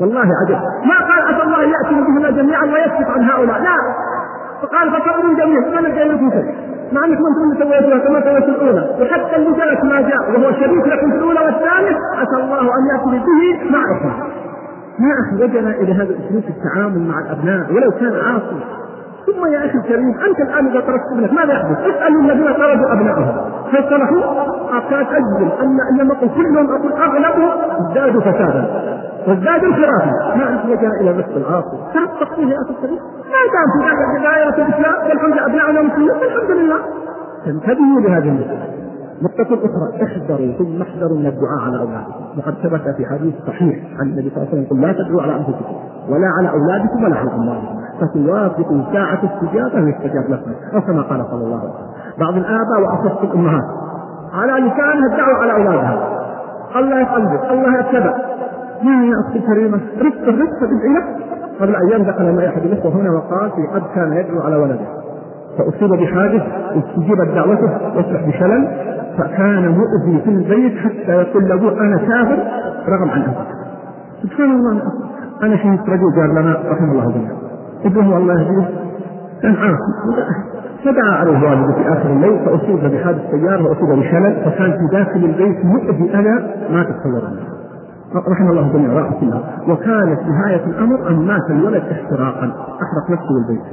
والله عجب. ما قال عسى الله أن ياتي بهما جميعا ويسكت عن هؤلاء. لا. فقال فصبر ما نلقى لكم مع انكم أنتم اللي سويتوها كما سويت الأولى. وحتى جلس ما جاء. وهو شريك لكم في الأولى والثالث عسى الله أن ياتي به مع اخوانه ما اخرجنا إلى هذا الأسلوب في التعامل مع الأبناء. ولو كان عاصي. ثم يا أخي الكريم أنت الآن إذا طردت ابنك ماذا يحدث؟ اسال الذين طردوا أبنائهم. هل صلحوا؟ كانت اجزم أن ان كلهم. أقول أغلبهم ازدادوا فسادا. وازدادوا انحرافا ما أنت إلى نفس العاصي. تحقق فيه يا أخي الكريم ما دام في دائره الإسلام. والحمد لله ابنائنا مسلمين. الحمد لله. انتبهوا لهذه المساله نقطة أخرى. احذروا ثم احذروا من الدعاء على أولادكم. وقد ثبت في حديث صحيح عن النبي صلى الله عليه وسلم لا تدعوا على أنفسكم ولا على أولادكم ولا على أموالكم. فتوافقوا ساعة استجابة ويستجاب لكم. أو كما قال صلى الله عليه وسلم. بعض الآباء وأخص الأمهات. على لسانها الدعوة على أولادها. الله يقلبك الله يتبع. ما يا أختي الكريمة رفق الرفق بالعلم قبل أيام دخل معي أحد الإخوة هنا وقال في قد كان يدعو على ولده. فأصيب بحادث استجيبت دعوته يصبح بشلل فكان مؤذي في البيت حتى يقول لابوه أنا كافر رغم عن أنفسه. سبحان الله أنا شهدت رجل جار لنا رحمه الله جميعا. ابنه الله يهديه كان عاصي فدعا عليه والده في آخر الليل فأصيب بحادث سيارة وأصيب بشلل فكان في داخل البيت مؤذي. اذى ما تتصور رحم الله جميع راحة الله. وكانت نهاية الأمر أن مات الولد احتراقا أحرق نفسه البيت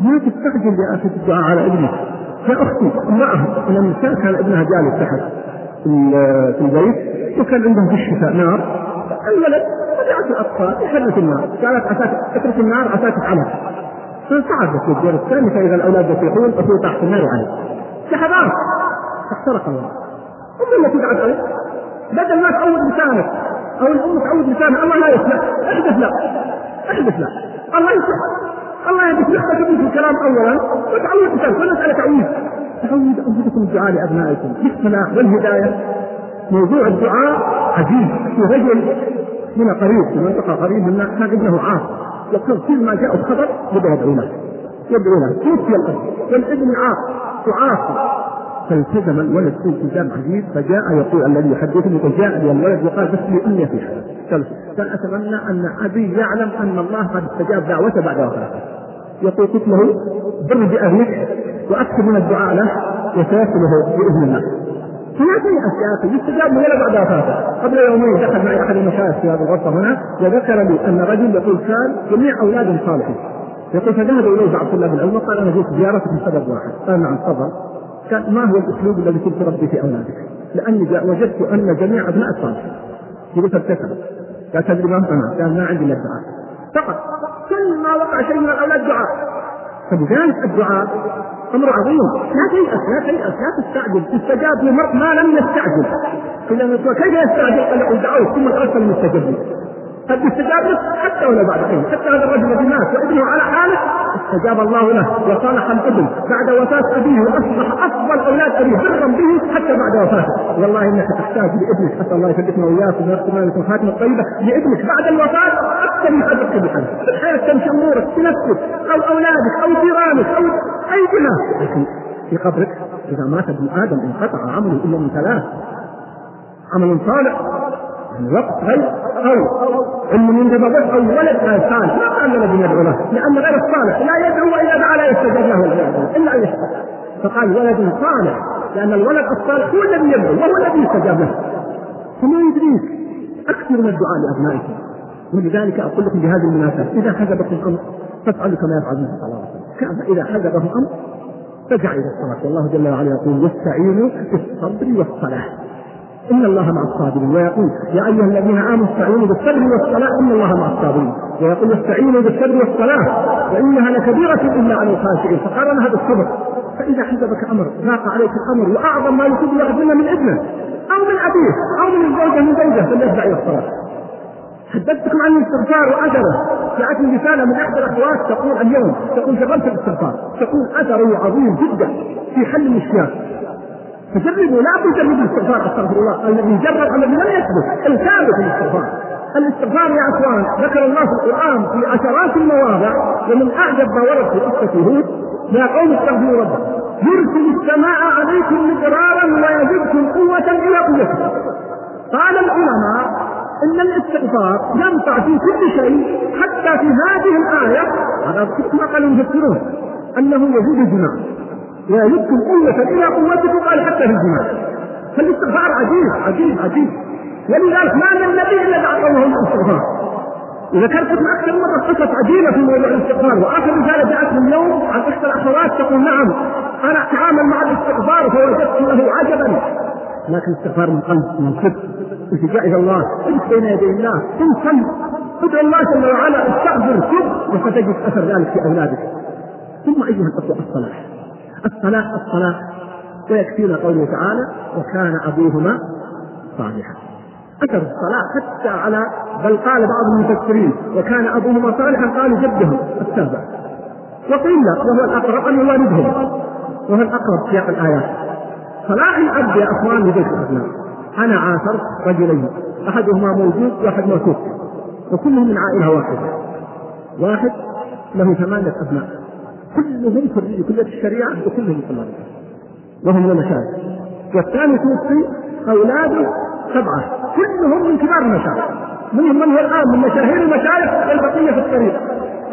ما تستعجل يا أخي الدعاء على ابنك يا أختي امرأة. من النساء كان ابنها جالس تحت في البيت وكان عندهم في الشتاء نار. الولد فجاءت الأطفال يحرك النار. قالت عساك اترك النار عساك تفعلها فانصعدت للدور الثاني فاذا الأولاد يصيحون فهو تحت النار عليه سحبان فاحترق الله أم التي دعت عليه؟ بدل ما تعود لسانك أو الأم تعود لسانها الله لا يصلح احدث لا احدث لا الله يصلح الله يهديك نحتاج في الكلام اولا. وتعود لسانك. فنسال تعويذ تعود. أنفسكم الدعاء لأبنائكم. بالصلاح والهداية. موضوع الدعاء عجيب. في رجل من قريب في منطقة قريب منا كان ابنه عاص. وكان كل ما جاء الخبر بدا يدعو له يدعو له. توفي الأب. والابن عاص. وعاصي فالتزم الولد في التزام عجيب فجاء يقول الذي يحدثني فجاء لي الولد وقال بس لي امي في حياتي قال اتمنى أن أبي يعلم أن الله قد استجاب دعوته بعد وفاته. يقول قلت له بر بأبيك وأكثر من الدعاء له وسيصله بإذن الله. فلا تيأس يا أخي يستجاب ولا بعد وفاته. قبل يومين دخل معي أحد المشايخ في هذه الغرفة هنا وذكر لي أن رجل يقول كان جميع أولاده صالحين. يقول فذهب إليه بعض طلاب العلم وقال أنا جئت زيارتك لسبب واحد. قال نعم تفضل. قال ما هو الأسلوب الذي كنت تربي في أولادك؟ لأني وجدت أن جميع أبناء صالحين يقول فابتسم قال تدري ما أنا قال ما عندي إلا الدعاء. فقط كل ما وقع شيء من الأولاد دعاء. فلذلك الدعاء أمر عظيم. لا تيأس لا تيأس لا تستعجل. تستجاب لمرء ما لم يستعجل. كيف يستعجل؟ قال دعوت ثم ارسل المستجب قد يستجاب له حتى ولو بعد حين. حتى هذا الرجل الذي مات وابنه على حاله استجاب الله له وصالح الابن. بعد وفاة أبيه وأصبح أفضل أولاد أبيه برا به حتى بعد وفاته. والله إنك تحتاج لابنك. حتى الله يثبتنا وإياكم ويختم لكم خاتمة طيبة لابنك بعد الوفاة أكثر من حاجتك بحاجة. الحياة تمشي أمورك في نفسك أو أولادك أو جيرانك أو أي جهة لكن في قبرك إذا مات ابن آدم انقطع عمله إلا من ثلاث. عمل صالح. غير أو علم ينجب به أو ولد صالح. ما الذي يدعو له. لأن غير الصالح لا يدعو إذا دعا لا يستجاب له إلا أن يشرك فقال ولد صالح. لأن الولد الصالح هو الذي يدعو وهو الذي يستجاب له. فما يدريك. أكثر من الدعاء لأبنائكم ولذلك أقول لكم بهذه المناسبة. إذا حجبكم أمر فافعلوا كما يفعل النبي صلى الله عليه وسلم. كان إذا حجبه أمر فارجع إلى الصلاة. والله جل وعلا يقول واستعينوا بالصبر والصلاة. إن الله مع الصابرين ويقول يا أيها الذين آمنوا استعينوا بالصبر والصلاة إن الله مع الصابرين. ويقول استعينوا بالصبر والصلاة وإنها لكبيرة إلا على الخاشعين. فقارن هذا الصبر؟ فإذا حجبك أمر ضاق عليك الأمر وأعظم ما يكون يخدمنا من ابنه أو من أبيه أو من الزوجة من زوجة فليرجع إلى الصلاة. حدثتكم عن الاستغفار واثره جاءتني رساله من إحدى الأخوات تقول اليوم تقول جربت الاستغفار تقول اثره عظيم جدا في حل المشكلات. فجربوا لا تجربوا الاستغفار أستغفر الله. الذي جرب الذي لم يثبت الثابت الاستغفار. الاستغفار يا أخوان ذكر الله في القرآن في عشرات المواضع ومن أعجب ما ورد في قصه هود يا قوم استغفروا ربكم. يرسل السماء عليكم مدرارا ويزدكم قوة إلى قوتكم. قال العلماء إن الاستغفار ينفع في كل شيء حتى في هذه الآية هذا ما قالوا المفسرون أنه يزيد ويزيدكم قوة إلى قوتكم قال حتى في الجماع. فالاستغفار عجيب عجيب عجيب. ولذلك ما من نبي إلا دعا قومه الاستغفار. وذكرت لكم أكثر مره قصص عجيبه في موضوع الاستغفار. وآخر رسالة جاءتني اليوم عن إحدى الأخوات تقول نعم أنا أتعامل مع الاستغفار فوجدت له عجبا. لكن الاستغفار من قلب من صدق. التجاء إلى الله امس بين يدي الله. انسل ادعو الله جل وعلا استغفر تب وستجد أثر ذلك في أولادك. ثم أيها الأخوة الصلاة. الصلاة الصلاة. ويكفينا قوله تعالى وكان أبوهما صالحا. اثر الصلاه حتى على بل قال بعض المفسرين وكان أبوهما صالحا قالوا جدهم السابع وقيل وهو الأقرب ان والدهم. وهو الأقرب سياق الآيات. صلاح الاب يا أخوان لبيت الأبناء. أنا عاصرت رجلين. أحدهما موجود واحد موجود وكلهم من عائلة واحدة. واحد له ثمانية أبناء. كلهم خريجي كلية الشريعة وكلهم طلاب وهم من المشايخ والثاني توفي أولاده سبعة. كلهم من كبار المشايخ. منهم من هو الآن؟ من مشاهير المشايخ والبقية في الطريق.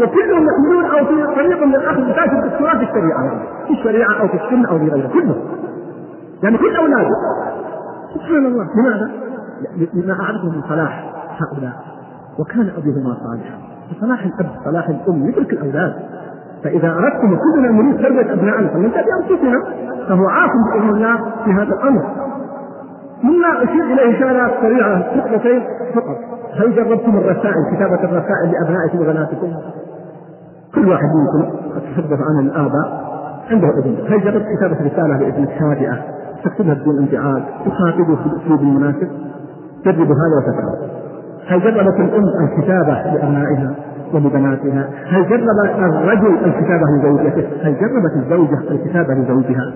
وكلهم يحملون أو في طريق من الأخذ بتاعت الدكتوراه في الشريعة. يعني في الشريعة أو في السنة أو في غيرها. كلهم. يعني كل أولاده. سبحان الله. لماذا؟ لما أعرفه من صلاح هؤلاء. وكان أبوهما صالحا. فصلاح الأب صلاح الأم يدرك الأولاد. فإذا أردتم كلنا نريد تربية أبنائنا فلنبدأ بأنفسنا فهو عاصم بإذن الله في هذا الأمر. مما أشير إليه إشارات سريعة نقطتين فقط. هل جربتم الرسائل كتابة الرسائل لأبنائكم وبناتكم؟ كل واحد منكم أتحدث عن الآباء عنده ابن هل جربت كتابة رسالة لابنك هادئة تكتبها بدون انزعاج تخاطبه في الأسلوب المناسب. جربوا هذا وتفعلوا هل جربت الأم الكتابة لأبنائها؟ ولبناتها؟ هل جرب الرجل الكتابه لزوجته؟ هل جربت الزوجة الكتابه لزوجها؟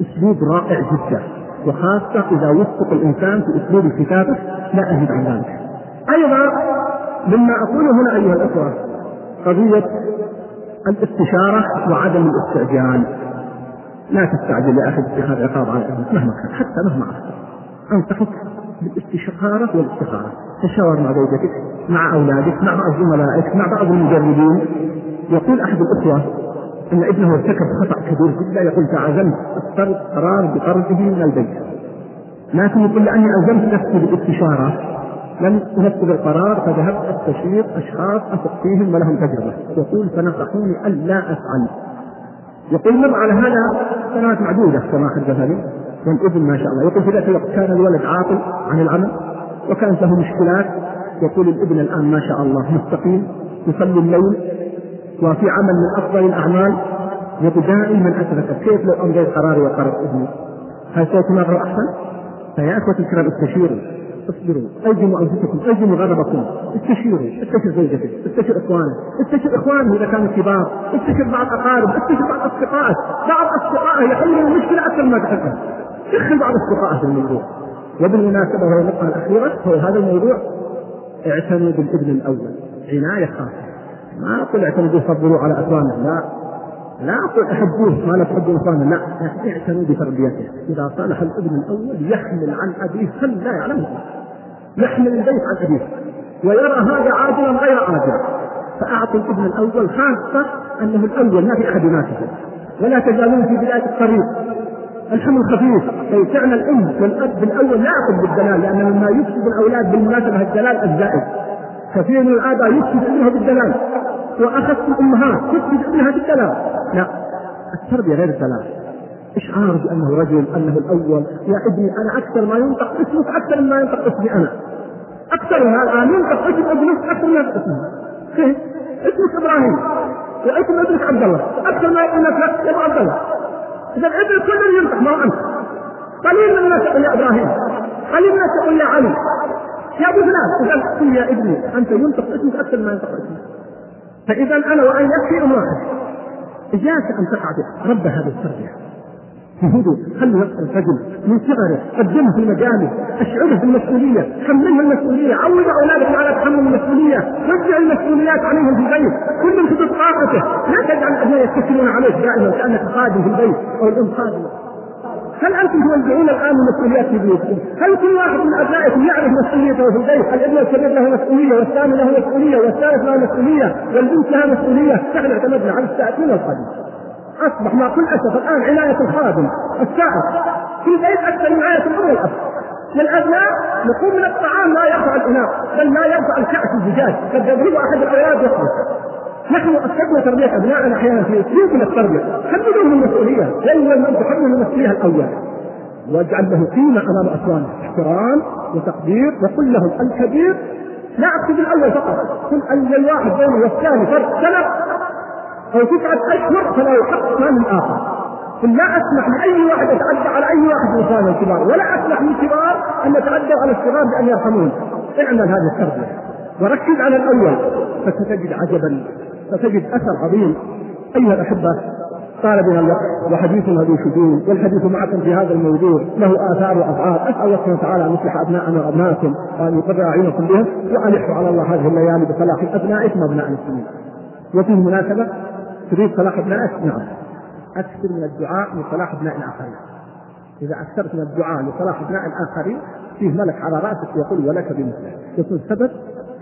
أسلوب رائع جدا وخاصة إذا وفق الإنسان في أسلوب الكتابة لا أزيد عن ذلك. أيضا مما أقوله هنا أيها الأخوة قضية الاستشارة وعدم الاستعجال لا تستعجل يا أخي باتخاذ عقاب على مهما كان حتى مهما اخطا أنصحك بالاستشارة والاستخارة تشاور مع زوجتك مع أولادك مع بعض زملائك مع بعض المجربين يقول أحد الأخوة إن ابنه ارتكب خطأ كبير جدا يقول تعزمت اخترت قرار بطرده من البيت. لكن يقول لأني ألزمت نفسي بالإستشارة لم أنفذ القرار فذهبت استشير أشخاص أثق فيهم ولهم تجربة. يقول فنصحوني الا أفعل. يقول مر على هذا سنوات معدودة كما حدث والابن ما شاء الله. يقول في ذاك الوقت كان الولد عاطل عن العمل. وكانت له مشكلات يقول الابن الآن ما شاء الله مستقيم يصلي الليل وفي عمل من أفضل الأعمال يقول دائما اتذكر كيف لو أمضيت قراري وقرار ابني هل سيكون أحسن؟ فيا اخوتي الكرام استشيروا. اصبروا. الزموا انفسكم الزموا غضبكم استشيروا. استشر زوجتك. استشر إخوانك. استشر اخوانه إذا كانوا كبار. استشر بعض أقارب. استشر بعض اصدقائك بعض اصدقائه يحلون المشكلة أكثر ما تحبها دخل بعض اصدقائه في الموضوع. وبالمناسبة وهي النقطه الأخيرة هو هذا الموضوع اعتنوا بالابن الأول. عناية خاصة. ما أقول اعتمدوا صبروا على أخوانه لا. لا أقول أحبوه ما لا تحبوا أخوانه لا. اعتنوا بتربيته. إذا صلح الابن الأول يحمل عن أبيه خل لا يعلمه يحمل البيت عن أبيه. ويرى هذا عاجلا غير عاجل. فاعطوا الابن الأول خاصة أنه الأول ما في ينافسه ولا تزالون في بدايه الطريق. الحمل خفيف. فيسعن الأم والأب بالأول لا ياخذ بالدلال لأن مما يفسد الأولاد بالمناسبة الدلال الزائد. كثير من الاباء يفسد ابنه بالدلال. وأخذت الأمهات تفسد ابنها بالدلال. لا التربية غير الدلال. اشعار بأنه رجل أنه الأول؟ يا ابني أنا أكثر ما ينطق اسمك أكثر مما ينطق اسمي أنا. أكثر ما الان ينطق اسم ابنك أكثر من اسمه كيف؟ اسمك إبراهيم. واسم ابنك عبد الله. أكثر ما يقول لك يا ابو عبد الله. إذا الابن كله ينطق ما انت قليل من يقول يا إبراهيم قليل من يقول يا علي. يا أبو فلان إذا يا ابني أنت ينطق اسمك أكثر ما ينطق اسمك. فإذا أنا وان يكفي واحد إياك أن تقع رب هذه التربية. هدوء خلي يبقى الرجل من صغره قدمه في المجالس أشعره بالمسؤوليه حمله المسؤولية عود اولادك على تحمل المسؤولية وزع المسؤوليات عليهم في البيت كل حدود طاقته لا تجعل الأبناء يتكلون عليك دائما كأنك خادم في البيت أو الأم خادمه هل أنتم توزعون الآن المسؤوليات في بيوتكم؟ هل كل واحد من أبنائكم يعرف مسؤوليته في البيت؟ الابن الكبير له مسؤولية والثاني له مسؤولية والثالث له مسؤولية والبنت لها مسؤولية، نحن اعتمدنا على السائقين والخادم. أصبح مع كل أسف الآن عناية الخادم السائق في البيت أكثر من عناية الام والاب. للأبناء نقوم من الطعام لا يرفع الاناء بل لا يرفع الكأس الزجاج قد يضرب أحد الأولاد يخرج. نحن أسسنا تربية أبنائنا أحيانا في أسلوب من التربية حملهم المسؤولية. دائما من تحمل المسؤولية الأول. واجعل له قيمة أمام أخوانه احترام وتقدير وقل لهم الكبير. لا أقصد الأول فقط قل أن الواحد بينه والثاني فرق سنة أو تسعة أشهر فلا يحق من الآخر قل لا أسمح لأي واحد يتعدى على أي واحد من إخوانه الكبار ولا أسمح للكبار أن يتعدوا على الصغار بأن يرحمون. اعمل هذه التربية وركز على الأول فستجد عجبا ستجد أثر عظيم. أيها الأحبة طال بنا الوقت وحديثنا ذو شجون والحديث معكم في هذا الموضوع له آثار وأفعال. أسأل الله سبحانه وتعالى أن يصلح أبناءنا وأبناءكم وأن يقر اعينكم بهم وأن يحفظ على الله هذه الليالي بصلاح ابنائكم وأبناء المسلمين. وفيه مناسبة تريد صلاح ابنائك؟ نعم. أكثر من الدعاء لصلاح ابناء الآخرين. إذا أكثرت من الدعاء لصلاح ابناء الآخرين فيه ملك على رأسك يقول ولك بمثله يكون سبب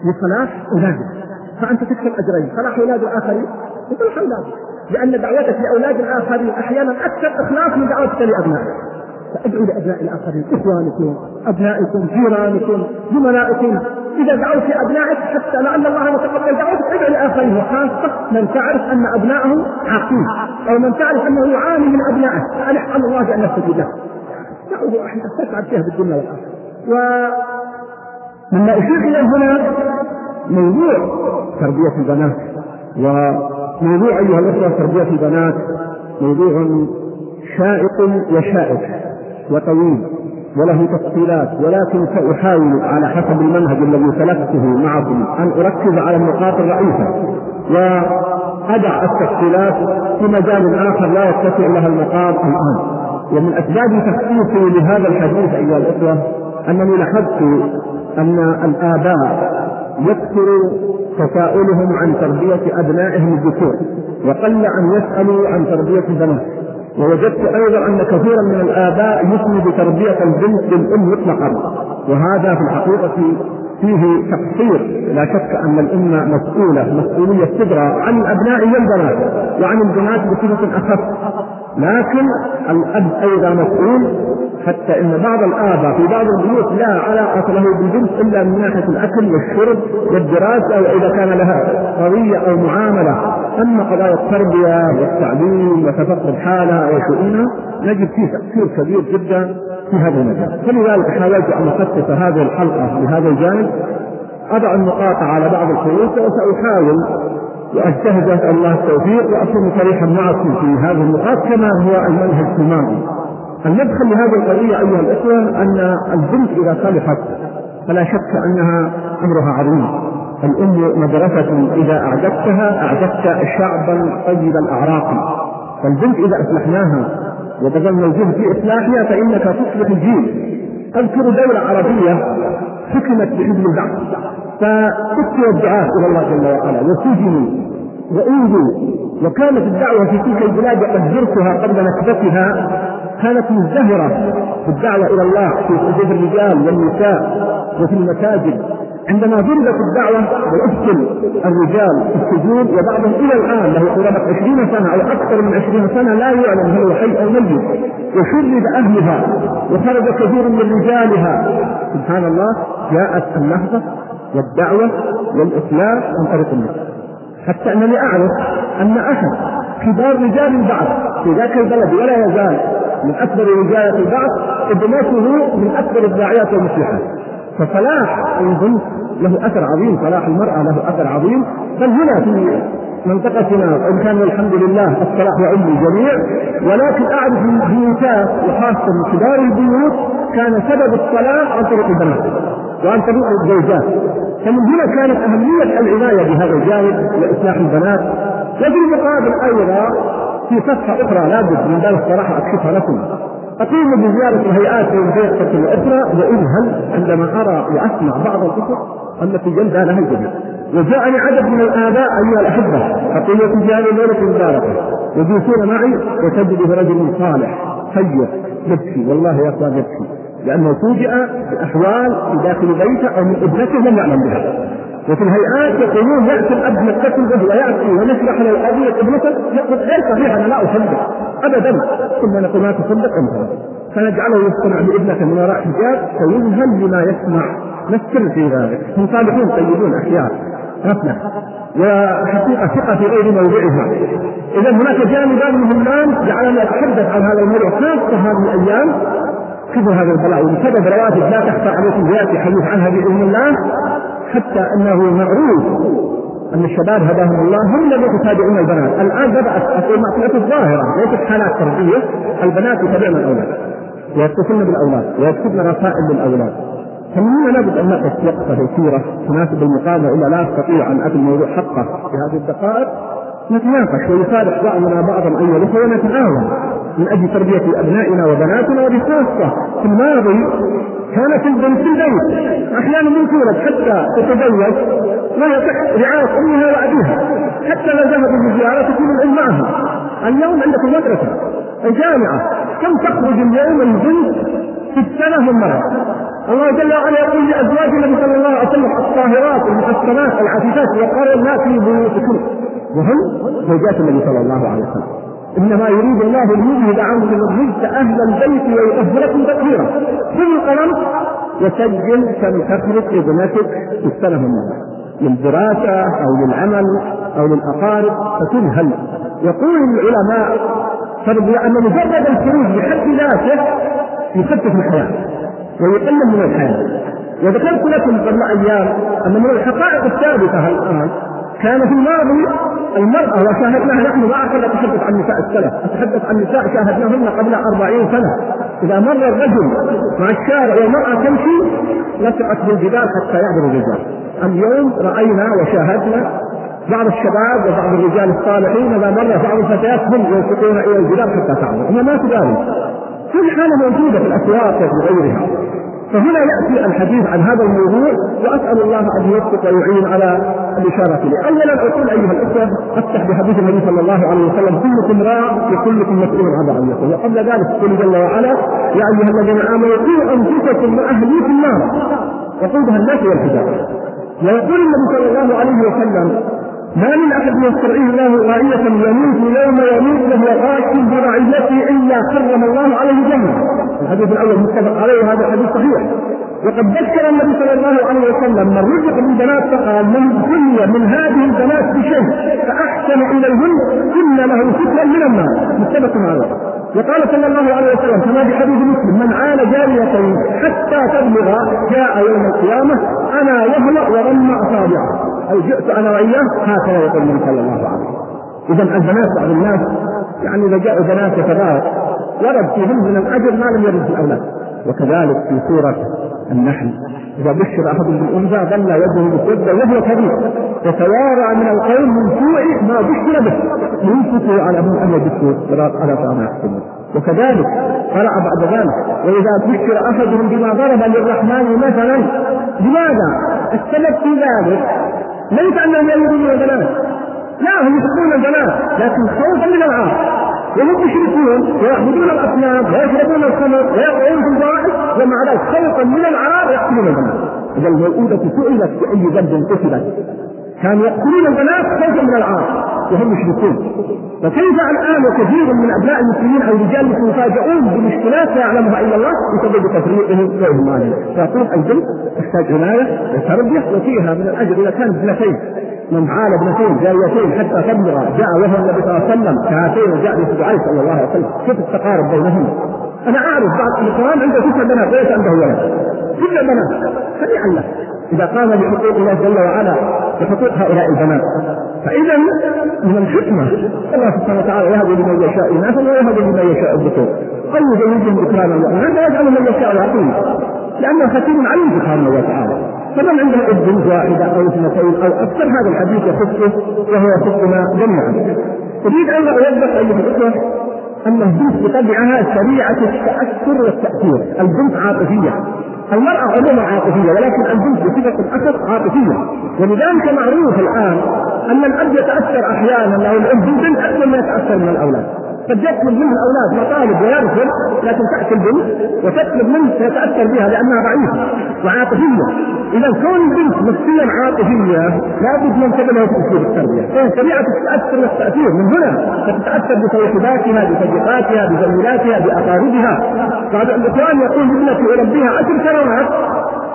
لصلاح اولادك فأنت تكسب أجرين. صلاح أولاد الآخرين؟ وصلاح اولادك لأن دعوتك لأولاد الآخرين أحيانا أكثر إخلاص من دعوتك لأبنائك. فادعوا لأبناء الآخرين إخوانكم أبنائكم جيرانكم زملائكم. إذا دعوت لابنائك حتى لعل الله يتقبل دعوتك ادعو لاخرين وخاصه من تعرف أن ابنائه عاقين أو من تعرف أنه يعاني من أبنائه فالح على الله بأن يستجيب له دعوة إحنا تسعد فيها بالدنيا والآخرة. ومما اشير اليه هنا موضوع تربية البنات. وموضوع أيها الأخوة تربية البنات موضوع شائق وشائك وطويل. وله تفصيلات ولكن سأحاول على حسب المنهج الذي سلكته معكم أن أركز على النقاط الرئيسة وأدع التفصيلات في مجال آخر لا يتسع لها المقام الآن. ومن أسباب تخصيصي لهذا الحديث أيها الأخوة أنني لاحظت أن الآباء يكثر تساؤلهم عن تربية أبنائهم الذكور وقل أن يسألوا عن تربية البنات. ووجدت أيضا أن كثيرا من الآباء يسند تربية البنت للأم مطلقا. وهذا في الحقيقة فيه تقصير. لا شك أن الامه مسؤولة مسؤولية كبرى عن الابناء والبنات وعن البنات بصفة أخف. لكن الأب أيضا مسؤول حتى إن بعض الآباء في بعض البيوت لا علاقة له بالبنت إلا من ناحية الأكل والشرب والدراسة واذا كان لها قضية أو معاملة. أما قضايا التربية والتعليم وتفقد حالها وشؤونها نجد فيه تأثير كبير جدا في هذا المجال فلذلك حاولت أن أخصص هذه الحلقة لهذا الجانب أضع النقاط على بعض الخروج وسأحاول وأجتهد اسال الله التوفيق واكون صريحا معكم في هذه النقاط كما هو المنهج الماضي. المدخل لهذه القضية أيها الإخوة أن البنت إذا صلحت فلا شك أنها أمرها عظيم. الأم مدرسة إذا اعددتها اعددت شعبا طيب الاعراق. فالبنت إذا أصلحناها وبذلنا الجهد في إصلاحها فإنك تصلح الجيل. أذكر دولة عربية حكمت بحزب البعث فكثر الدعاة إلى الله جل وعلا. وسجنوا وأوذوا. وكانت الدعوة في تلك البلاد وقد زرتها قبل نكبتها. كانت مزدهرة. في الدعوة إلى الله في صفوف الرجال والنساء وفي المساجد. عندما ضربت الدعوة وأدخل الرجال في السجون وبعضهم إلى الآن له قرابة عشرين سنة أو أكثر من عشرين سنة لا يعلم هل هو حي أو ميت. وشرد أهلها وخرج كثير من رجالها. سبحان الله جاءت اللحظة والدعوة والإسلام عن طريق النساء حتى أنني أعرف أن أحد كبار رجال البعث في ذاك البلد ولا يزال من أكبر رجال البعث ابنته من أكبر الداعيات والمصلحات. فصلاح البنت له أثر عظيم صلاح المرأة له أثر عظيم. بل هنا في منطقتنا وإن كان الحمد لله الصلاح يعم الجميع ولكن أعرف من بيوتات وخاصة من كبار البيوت كان سبب الصلاح عن طريق البنات وعن طريق الزوجات. فمن هنا كانت أهمية العناية بهذا الجانب لإصلاح البنات. وفي المقابل أيضا في صفحة أخرى لابد من باب الصراحة أكشفها لكم. أقوم بزيارة الهيئات الوظيفية الأخرى وأذهل عندما أرى وأسمع بعض القصص التي جلدها لها الجميع. وجاءني عدد من الآباء أيها الأحبة أقول في هذه الليلة المباركة يجلسون معي وتجد رجل صالح خير يبكي والله يا أخوان يبكي لأنه فوجئ بأحوال في داخل بيته أو من ابنته لم يعلم بها. وفي الهيئات يقولون يأتي الأب يتصل به ويأتي ونشرح له ابنته يقول غير صحيح أنا لا أصدق. ابدا. ثم نقول ما تصدق أنت. فنجعله يصطنع بابنته من وراء حجاب فيذهل بما يسمع. نسر في ذلك. هم صالحون طيبون أحياء. غفله وحقيقة ثقة في غير موضعها. اذا هناك جانبان مهمان جعلني اتحدث عن هذا الموضوع. خاصة هذه الأيام كبر هذا البلاء وبسبب رواتب لا تخفى عليكم ويأتي حديث عنها باذن الله حتى أنه معروف أن الشباب هداهم الله هم الذين يتابعون البنات، الآن بدأت المعصيه الظاهرة ليست حالات تربيه، البنات يتابعن الأولاد ويتصلن بالأولاد ويكتبن رسائل للأولاد. فمن لابد أن نقف وقفة يسيره تناسب المقابلة إلا لا أستطيع أن اتي الموضوع حقه في هذه الدقائق. نتناقش ويصالح بعضنا بعضا أيها الأخوة ونتعاون من أجل تربية أبنائنا وبناتنا وبخاصه في الماضي كانت البنت في البيت. أحيانا من تولد حتى تتزوج لا يصح رعاية أمها وأبيها. حتى لو ذهبوا للزياره تكون الام معها. اليوم عندك المدرسة الجامعة كم تخرج اليوم البنت في السنة من مرة؟ الله جل وعلا يقول لأزواج النبي صلى الله عليه وسلم الطاهرات المحصنات العفيفات وقال لا في بيوتكم. وهم زوجات النبي صلى الله عليه وسلم. إنما يريد الله ليذهب عنكم الرجس أهل البيت ويطهركم تطهيرا. خذ القلم وسجل كم تخرج ابنتك في السنة من للدراسه أو للعمل أو للاقارب فتذهل. يقول العلماء أن مجرد الخروج بحد ذاته يخفف الحياة ويقلل من الحياة. وذكرت لكم قبل أيام أن من الحقائق الثابتة الآن كان في الماضي المرأة وشاهدناها نحن ما أحد أتحدث عن نساء السلف، أتحدث عن نساء شاهدناهن قبل أربعين سنة، إذا مر الرجل مع الشارع والمرأة تمشي لصقت بالجبال حتى يعبر الرجال. اليوم رأينا وشاهدنا بعض الشباب وبعض الرجال الصالحين إذا مر بعض الفتيات هم يلصقون إلى الجبال حتى تعبر، هي ما تبالي. كل حالة موجودة في الأسواق وفي غيرها. فهنا يأتي الحديث عن هذا الموضوع وأسأل الله أن يوفق ويعين على الإشارة إليه. اولا أقول أيها الأخوة أفتح بحديث النبي صلى الله عليه وسلم كلكم راع وكلكم مسؤول عن رعيته. وقبل ذلك يقول جل وعلا يا أيها الذين آمنوا قوا أنفسكم وأهليكم نارا وقودها الناس والحجارة. ويقول النبي صلى الله عليه وسلم ما من أحد يسترعيه الله رعيه يموت يوم يموت وهو غاش برعيته إلا حرم الله عليه الجنه. الحديث الأول متفق عليه وهذا حديث صحيح. وقد ذكر النبي صلى الله عليه وسلم من رزق بالبنات فقال من ابتلي من هذه البنات بشيء فأحسن إليهن إن له فتنا من النار متفق عليه وقال صلى الله عليه وسلم كما في حديث مسلم من عال جاريتين حتى تبلغ جاء يوم القيامة أنا وهو ورم اصابعه أو جئت أنا وإياه هكذا يقول النبي صلى الله عليه وسلم. اذا البنات بعض الناس يعني إذا جاءوا بنات يتبارك ورد فيهم من الأجر ما لم يرد في الأولاد. وكذلك في سورة النحل إذا بشر أحد بالأنثى ظل يده مسودا وهو كبير. يتوارى من القوم من سوء ما بشر به. ينفق على من أن يبشر على طعام يحسنه وكذلك قرأ بعد ذلك وإذا بشر أحدهم بما ضرب للرحمن مثلا لماذا؟ السبب في ذلك. ليس أنهم يريدون البنات. لا هم يحبون البنات. لكن خوفا من العار وهم مشركون ويعبدون الأصنام ويشربون الخمر ويقعون في الفواحش ومع ذلك خوفا من العار يقتلون البنات. اذا الموءودة سئلت بأي ذنب قتلت. كانوا يقتلون البنات خوفا من العار وهم مشركون. وكيف الآن وكثير من أبناء المسلمين أو الرجال يفاجئون بمشكلات لا يعلمها إلا الله بسبب تفريقهم واهمالهم فيقول البنت تحتاج عناية وتربية وفيها من الأجر إذا كانت اثنتين من عال ابنتين جاريتين حتى تبلغ جاء وهو النبي صلى الله عليه وسلم كهاتين وجاء عليه صلى الله عليه وسلم. كيف التقارب بينهما أنا أعرف بعض القرآن عنده تسع بنات ليس عنده ولد. كل بنات. هنيئا إذا قام بحقوق الله جل وعلا بحقوق هؤلاء البنات. فإذا من الحكمة الله سبحانه وتعالى يهب لمن يشاء إناثا ويهب لمن يشاء الذكور. أو يزوجهم ذكرانا واناثا ويجعل من يشاء عقيما لأنه حكيم عليم سبحانه وتعالى. فمن عنده ابن واحدة أو اثنتين أو أكثر هذا الحديث يخصه وهو يخصنا جميعا. أريد أن أوضح أيها الأخوة أن البنت بطبعها سريعة التأثر والتأثير، البنت عاطفية. المرأة عموما عاطفية ولكن البنت بصفة الأسر عاطفية، ولذلك معروف الآن أن الأب يتأثر أحيانا أو الأم بالبنت أكثر ما يتأثر من الأولاد. قد يطلب منه الأولاد مطالب ويرفض لكن تاتي البنت وتطلب منه ويتاثر بها لأنها ضعيفة وعاطفية إذا كون البنت نفسيا عاطفية لابد من تبنى في اسلوب التربيه فهي سريعه التاثر والتاثير من هنا تتاثر بصديقاتها بصديقاتها بزميلاتها بأقاربها. بعض الاخوان يقول ابنتي اربيها عشر سنوات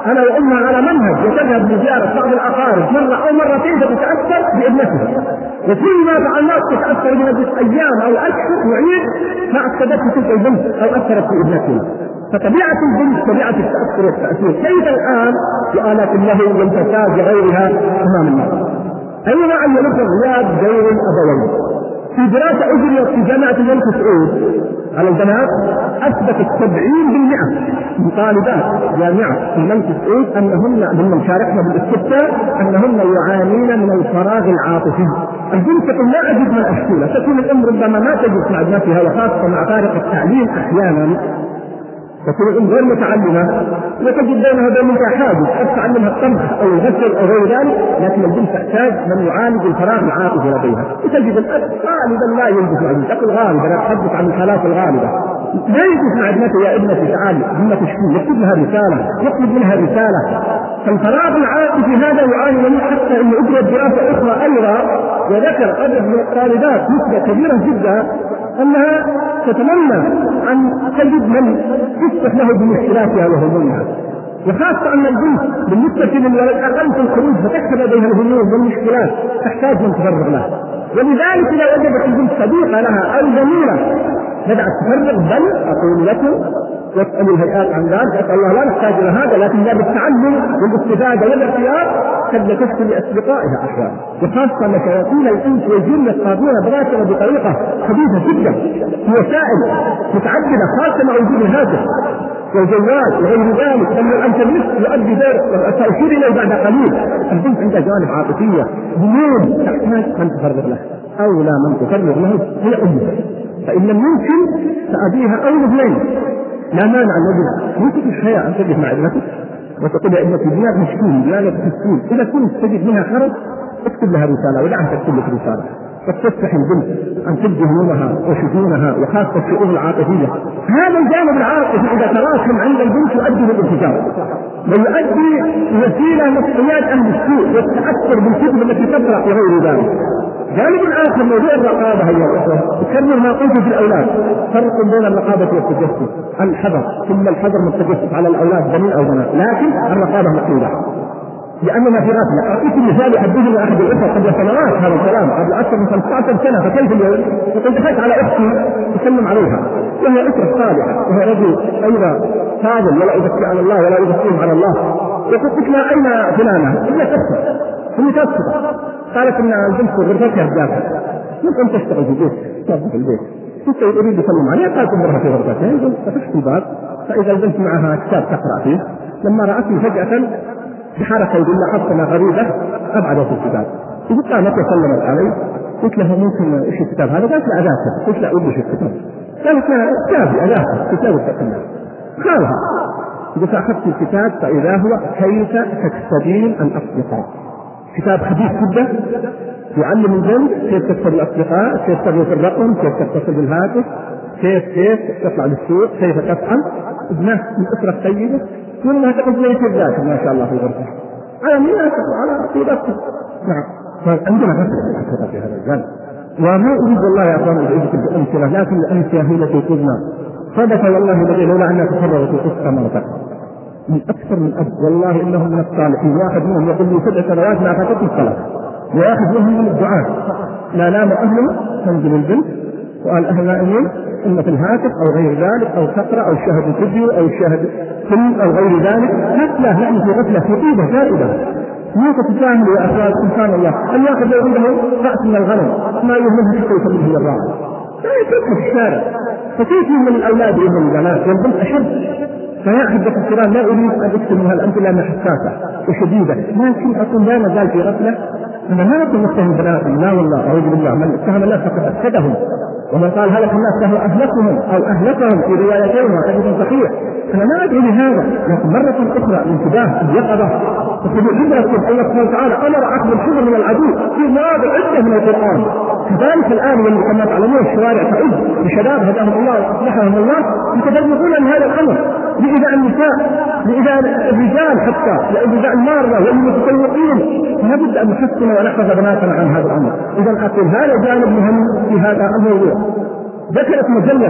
أنا وأمها على منهج وتذهب لزيارة بعض الأقارب مرة أو مرتين فتتأثر بابنتها. وكل ما فعلناه تتأثر بمده أيام أو أشهر وعيد ما في تلك البنت أو أثرت في ابنتها. فطبيعة البنت طبيعة التأثر والتأثير، كيف الآن بآلات اللهو والفساد وغيرها أمام الناس؟ أين أن ينفذ غياب دور الأبوين؟ في دراسة أجريت في جامعة الملك سعود على البنات أثبتت 70% من طالبات جامعة الملك سعود أنهن ممن شاركنا بالإستفتاء أنهن يعانين من الفراغ العاطفي. تقول لا أجد من أشكيله، تكون الأم ربما ما تجد مع ابنتها وخاصة مع فارق التعليم أحيانا تكون الام غير متعلمة وتجد بينها وبين حاجز قد تعلمها الطبخ أو الغسل أو غير ذلك لكن البنت تحتاج من يعالج الفراغ العاطفي لديها. وتجد الأب غالبا لا ينجز عنه تقول غالبا أنا اتحدث عن الحالات الغالبه لا يجلس مع ابنته يا ابنتي تعالي ابنة تشكي يكتب لها رسالة يطلب منها رسالة. فالفراغ العاطفي هذا يعاني منه حتى إنه أجرت دراسة أخرى أيضا وذكر عدد من الطالبات نسبة كبيرة جدا أنها تتمنى أن تجد من يصلح له بمشكلاتها وهمومها وخاصة أن البنت بالنسبة للولد أقل في الخروج فتكتب لديها الهموم والمشكلات تحتاج من تفرغ له. ولذلك إذا وجدت البنت صديقة لها أو زميلة بدأت تفرغ بل أقول لكم واسألوا الهيئات عن ذلك. أسأل الله لا نحتاج إلى هذا لكن باب التعلم والاستفادة والاختيار قد لا تفضي إلا لأصدقائها أحيانا. وخاصة أن شياطين الإنس والجن يصطادون بناتنا بطريقة خبيثة جدا. وسائل متعددة خاصة مع وجود الهاتف والجوال وغير ذلك. بل الانترنت يؤدي دور ساشير إليه بعد قليل. البنت عندها جوانب عاطفية. هموم تحتاج من تفرغ له اولى من تفرغ له. هي أمها. فإن لم يمكن فأبيها أو الاثنين لا مانع أن يجد. ممكن في الحياة أن تجد مع ابنتك وتقول يا ابنتي بلاد مسكين بلاد مسكين. إذا كنت تجد منها خرج اكتب لها رسالة ودعها تكتب لك رسالة. قد تستحي البنت أن تبدي همومها وشجونها وخاصة الشؤون العاطفية. هذا الجانب العاطفي إذا تراكم عند البنت يؤدي للانفجار ويؤدي وسيله لاصطياد أهل السوء والتأثر بالكتب التي تقرا وغير ذلك. جانب آخر موضوع الرقابة ايها الاخوه تكرر ما قلت في الأولاد. فرق بين الرقابة والتجسس. الحذر. ثم الحذر من التجسس على الأولاد بنين أو بنات لكن الرقابة مقبوله لاننا في غفله أعطيك مثال يحدثني احد الاخوه قبل سنوات هذا الكلام. قبل أكثر من 15 سنة فكيف اليوم؟ دخلت على أختي تسلم عليها. وهي أسرة صالحة. وهي رجل أيضا فاضل ولا يزكي على الله ولا يزكيهم على الله. يقول قلت لها أين فلانة؟ هي تكفر هي تكفر قالت إن في غرفتها الداخل. ممكن تشتغل في البيت؟ تنظف البيت. كنت أريد اسلم عليها قالت امرها في غرفتها. فتحت الباب. فإذا البنت معها كتاب تقرأ فيه. لما راتني فجأة بحركه يقول لاحظت انها غريبة أبعدت الكتاب. يقول قامت وسلمت علي قلت له ممكن إيش الكتاب هذا؟ قالت لا اذاكر قلت لا إيش الكتاب؟ قالت لا كافي اذاكر كتاب التكلم خالها قلت أخذت الكتاب فإذا هو كيف تكسبين الأصدقاء؟ كتاب خفيف جدا يعلم البنت كيف تكسب الأصدقاء، كيف تغلق الرقم، كيف تتصل بالهاتف، كيف كيف تطلع للسوق، كيف تفعل، ابنه من اسره طيبه تقول انها تقف زي الذاكر ما شاء الله في الغرفة. على ميلادك وعلى طيبتك. نعم. فعندنا غفله في هذا الجانب. وما أريد والله يا أخوان أعيدكم بأمثلة لكن الأمثلة هي التي تبنى صدق والله لولا انها تفرغت القصة مرتين من أكثر من أب. والله إنهم من الصالحين. واحد منهم يقول لي سبع سنوات ما فاتت الصلاة. واحد منهم من الدعاة لا نام اهله تنزل البنت. وقال أهل نائمين اما في الهاتف أو غير ذلك أو تقرأ أو شاهد فيديو أو شاهد فيلم أو غير ذلك غفلة نحن في غفلة في طيبة زائدة. ما تتجاهل يا أخوان سبحان الله. ان يأخذ لو عنده رأس من الغنم؟ ما يهمه حتى يسميه هي الراعي لا يتركه في الشارع. فكيف من الأولاد ومن البنات؟ والبنت أشد. احبة الكرام لا أريد أن أكتب من هالامثله لانها حساسه وشديدة. لكن اكون لا نزال في غفلة. أنا ما أكون متهم بناتي لا والله أعوذ بالله. من اتهم الناس فقد أفسدهم. ومن قال هلك الناس فهو أهلكهم أو أهلكهم في روايتين وحديث صحيح أنا ما ادعو لهذا لكن مرة أخرى الانتباه اليقظه وتقول عبركم الله سبحانه وتعالى أمر أخذ الحذر من العدو في مواضع عدة من القرآن. كذلك الآن واللي كما تعلمون الشوارع تعد بشباب هداهم الله وأصلحهم الله. يتبلغون عن هذا الأمر. لإذاء النساء لإذاء الرجال حتى لإذاء المارة والمتسوقين لابد أن نحسن ونحفظ بناتنا عن هذا الأمر. إذا أقول هذا جانب مهم في هذا الموضوع ذكرت مجلة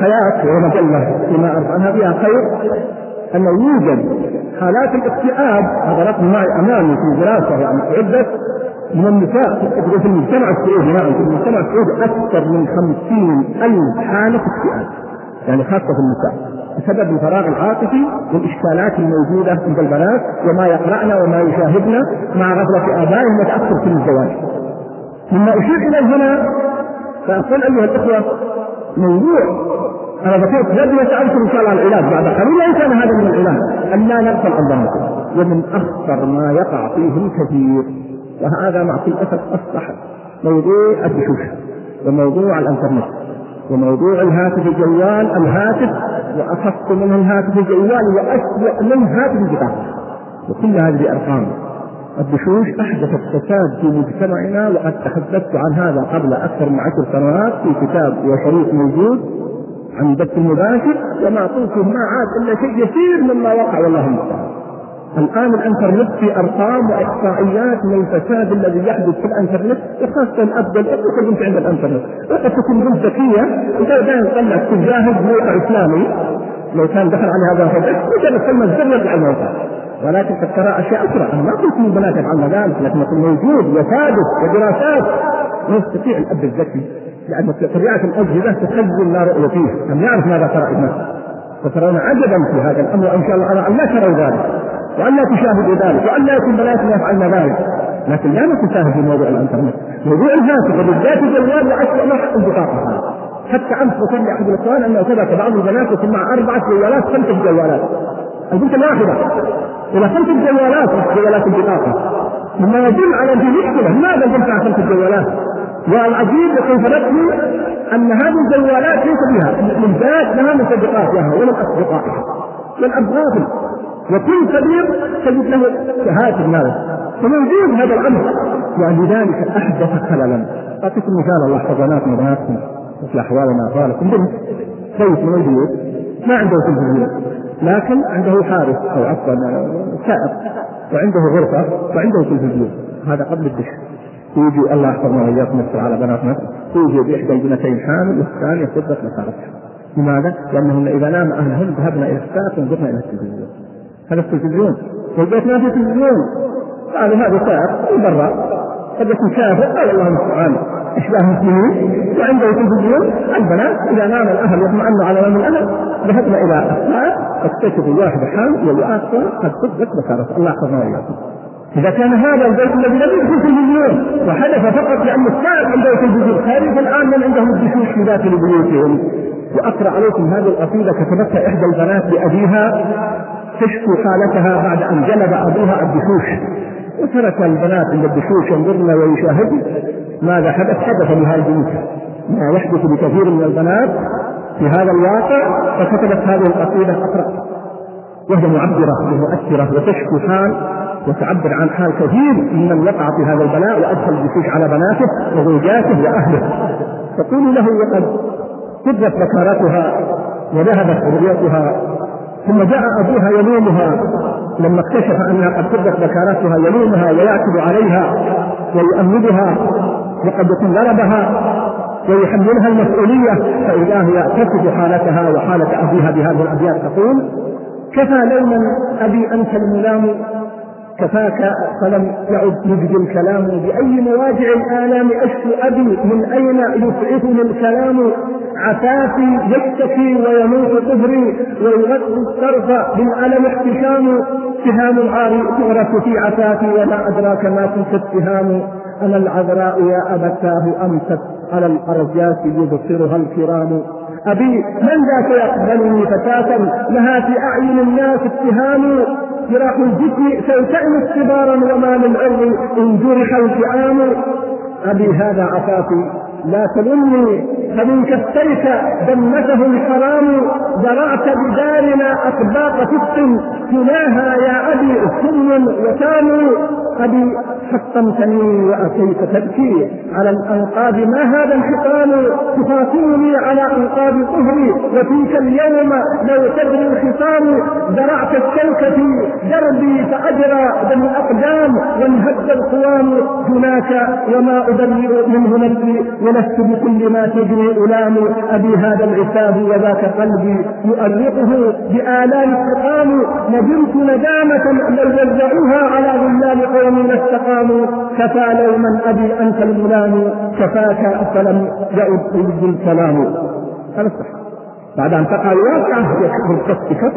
حياة وهي مجلة فيما أعرف عنها فيها خير أنه يوجد حالات الاكتئاب هذا رقم معي أمامي في دراسة يعني عدة من النساء في المجتمع السعودي نعم في المجتمع السعودي أكثر من خمسين ألف حالة اكتئاب. يعني خاصة في النساء بسبب الفراغ العاطفي والإشكالات الموجودة عند البنات وما يقرأن وما يشاهدن مع غفلة آبائهم وتأثر في الزواج. مما أشير اليه هنا فأقول أيها الإخوة موضوع أنا ذكرت الذي سالتم إن شاء الله العلاج بعد قليل ليس كان هذا من العلاج أن لا نغفل عن ومن أخطر ما يقع فيه الكثير وهذا مع كل اسف أصبح موضوع الدشوش وموضوع الإنترنت وموضوع الهاتف الجوال الهاتف وأخف من الهاتف الجوال وأسوأ من هاتف البطاقه وكل هذه ارقام الدشوش احدثت فساد في مجتمعنا وقد تحدثت عن هذا قبل أكثر من عشر سنوات في كتاب وشريط موجود عن البث المباشر وما قلته ما عاد إلا شيء يسير مما وقع والله المستعان. الآن الإنترنت في أرقام وإحصائيات من الفساد الذي يحدث في الإنترنت وخاصة الاب والام كنت عند الإنترنت. وقد تكون بنت ذكية وكان تطلع تجاهد موقع إسلامي. لو كان دخل على هذا الرجل مجرد كلمه زر يرجع الموقع. ولكن قد ترى أشياء أخرى. أنا ما قلت البنات يفعلن ذلك لكن موجود وثابت ودراسات. يستطيع الاب الذكي لأن طبيعه الأجهزة تخزن ما رؤي فيه ان يعرف ماذا ترى ابنه فترون عجبا في هذا الأمر وإن شاء الله أن لا تروا ذلك. وأن لا تشاهدوا ذلك وأن لا يكون بناتنا يفعلن ذلك. لكن لا نتساهل في موضوع الإنترنت. موضوع الهاتف وبالذات الجوال لأسوأ ما البطاقه حتى أمس وصل أحد الإخوان انه ثبت بعض البنات يكون مع أربعة جوالات خمسه جوالات. البنت الواحده إلى خمس جوالات جوالات البطاقة. مما يدل على ان في مشكله لماذا البنت مع خمس جوالات؟ والعجيب كيف أن هذه الجوالات ليس بها للذات لها مصدقات لها ولا اصدقائها والاب غافل وكل كبير تجد له هاتف ماذا فموجود هذا الأمر ولذلك أحدث خللا. أعطيك مثال الله حضناتنا بناتكم مثل أحوالنا أحوالكم بنت بيت من البيوت. ما عنده تلفزيون لكن عنده حارس أو عفوا سائق وعنده غرفة وعنده تلفزيون هذا قبل الدش. يجي الله يحفظنا وإياكم يستر على بناتنا. يجي بإحدى البنتين حامل والثانيه صدق مسارتها لماذا؟ لأنهن إذا نام أهلهن ذهبنا إلى الساعة وانظرنا إلى التلفزيون هذا التلفزيون والبيت ما في تلفزيون قالوا هذا سائق من برا. قد يكون شافع قال الله المستعان. اشباه المسلمين؟ وعنده تلفزيون البنات إذا نام الأهل واطمأنوا على نوم الاهل ذهبنا إلى الساعة اكتشفوا واحدة حامل والآخر قد صدقت بشرت الله يحفظنا وإياكم. إذا كان هذا البيت الذي لم يكن تلفزيون وحدث فقط لأن السائق عنده تلفزيون خارج الآن من عندهم الدشوش في داخل بيوتهم. وأقرأ عليكم هذه القصيدة كتبتها إحدى البنات لأبيها. تشكو حالتها بعد أن جلب أبوها الدشوش. وترك البنات عند الدشوش ينظرن ويشاهدن ماذا حدث. حدث لهذه البنت ما يحدث لكثير من البنات في هذا الواقع فكتبت هذه القصيدة أقرأ. وهي معبرة ومؤثرة وتشكو حال وتعبر عن حال كثير ممن وقع في هذا البلاء وأدخل الجيوش على بناته وزوجاته وأهله. تقول له وقد كبت بكارتها وذهبت رؤيتها ثم جاء أبوها يلومها. لما اكتشف أنها قد كبت بكارتها يلومها ويعتب عليها ويؤمدها وقد يكون ضربها ويحملها المسؤولية فإذا هي تصف حالتها وحالة أبيها بهذه الأبيات تقول كفى لوما أبي أنت الملام كفاك فلم يعد يجدي الكلام بأي مواجع الآلام أشكو أبي من أين يسعفني الكلام عفافي يشتكي ويموت طهري ويغطي الصرف بالألم احتشام سهام العار تغرس في عفافي وما أدراك ما تلك السهام أنا العذراء يا أبتاه أمست على الأرجاس يبصرها الكرام. أبي من ذاك يقبلني فتاة لها في أعين الناس اتهام. جراح الجسم تلتئم اختبارا وما من عرض إن جرح الفئام أبي هذا عفافي لا تلمني فمن كفيك دمته الحرام زرعت بدارنا أطباق فسق تلاها يا أبي سم وتام ابي حطمتني وأتيت تبكي على الأنقاض. ما هذا الحطام تخاصمني على أنقاض ظهري وفيك اليوم لو تدري الخصام زرعت الشوك في دربي فأجرى دم الأقدام. وانهد القوام هناك وما ابرئ منه نفسي ولست بكل ما تجري ألام. أبي هذا العتاب وذاك قلبي يؤرقه بآلام استقام ندمت ندامة لو وزعوها على ظلال قوم استقاموا كفى لوما ابي انت الملام كفاك فلم يعد يجد الكلام. هذا صح بعد أن تقع الواقعة يكفر كف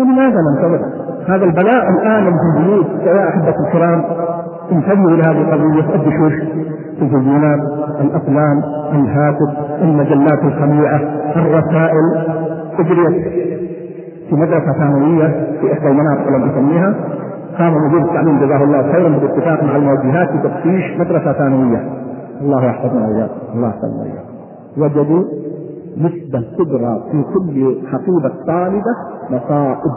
ولماذا لم تمت هذا البلاء الآن في البيوت يا أحبة الكرام انتبهوا إلى هذه القضية. الدشوش التلفزيونات الافلام الهاتف المجلات الخميئه الرسائل. أجريت في مدرسة ثانوية في إحدى المناطق لم أسميها قام مدير التعليم جزاه الله خيرا بالاتفاق مع الموجهات بتفتيش مدرسة ثانوية. الله يحفظنا وإياكم. الله يحفظنا وإياكم. وجدوا نسبة كبرى في كل حقيبة طالبة مصائب.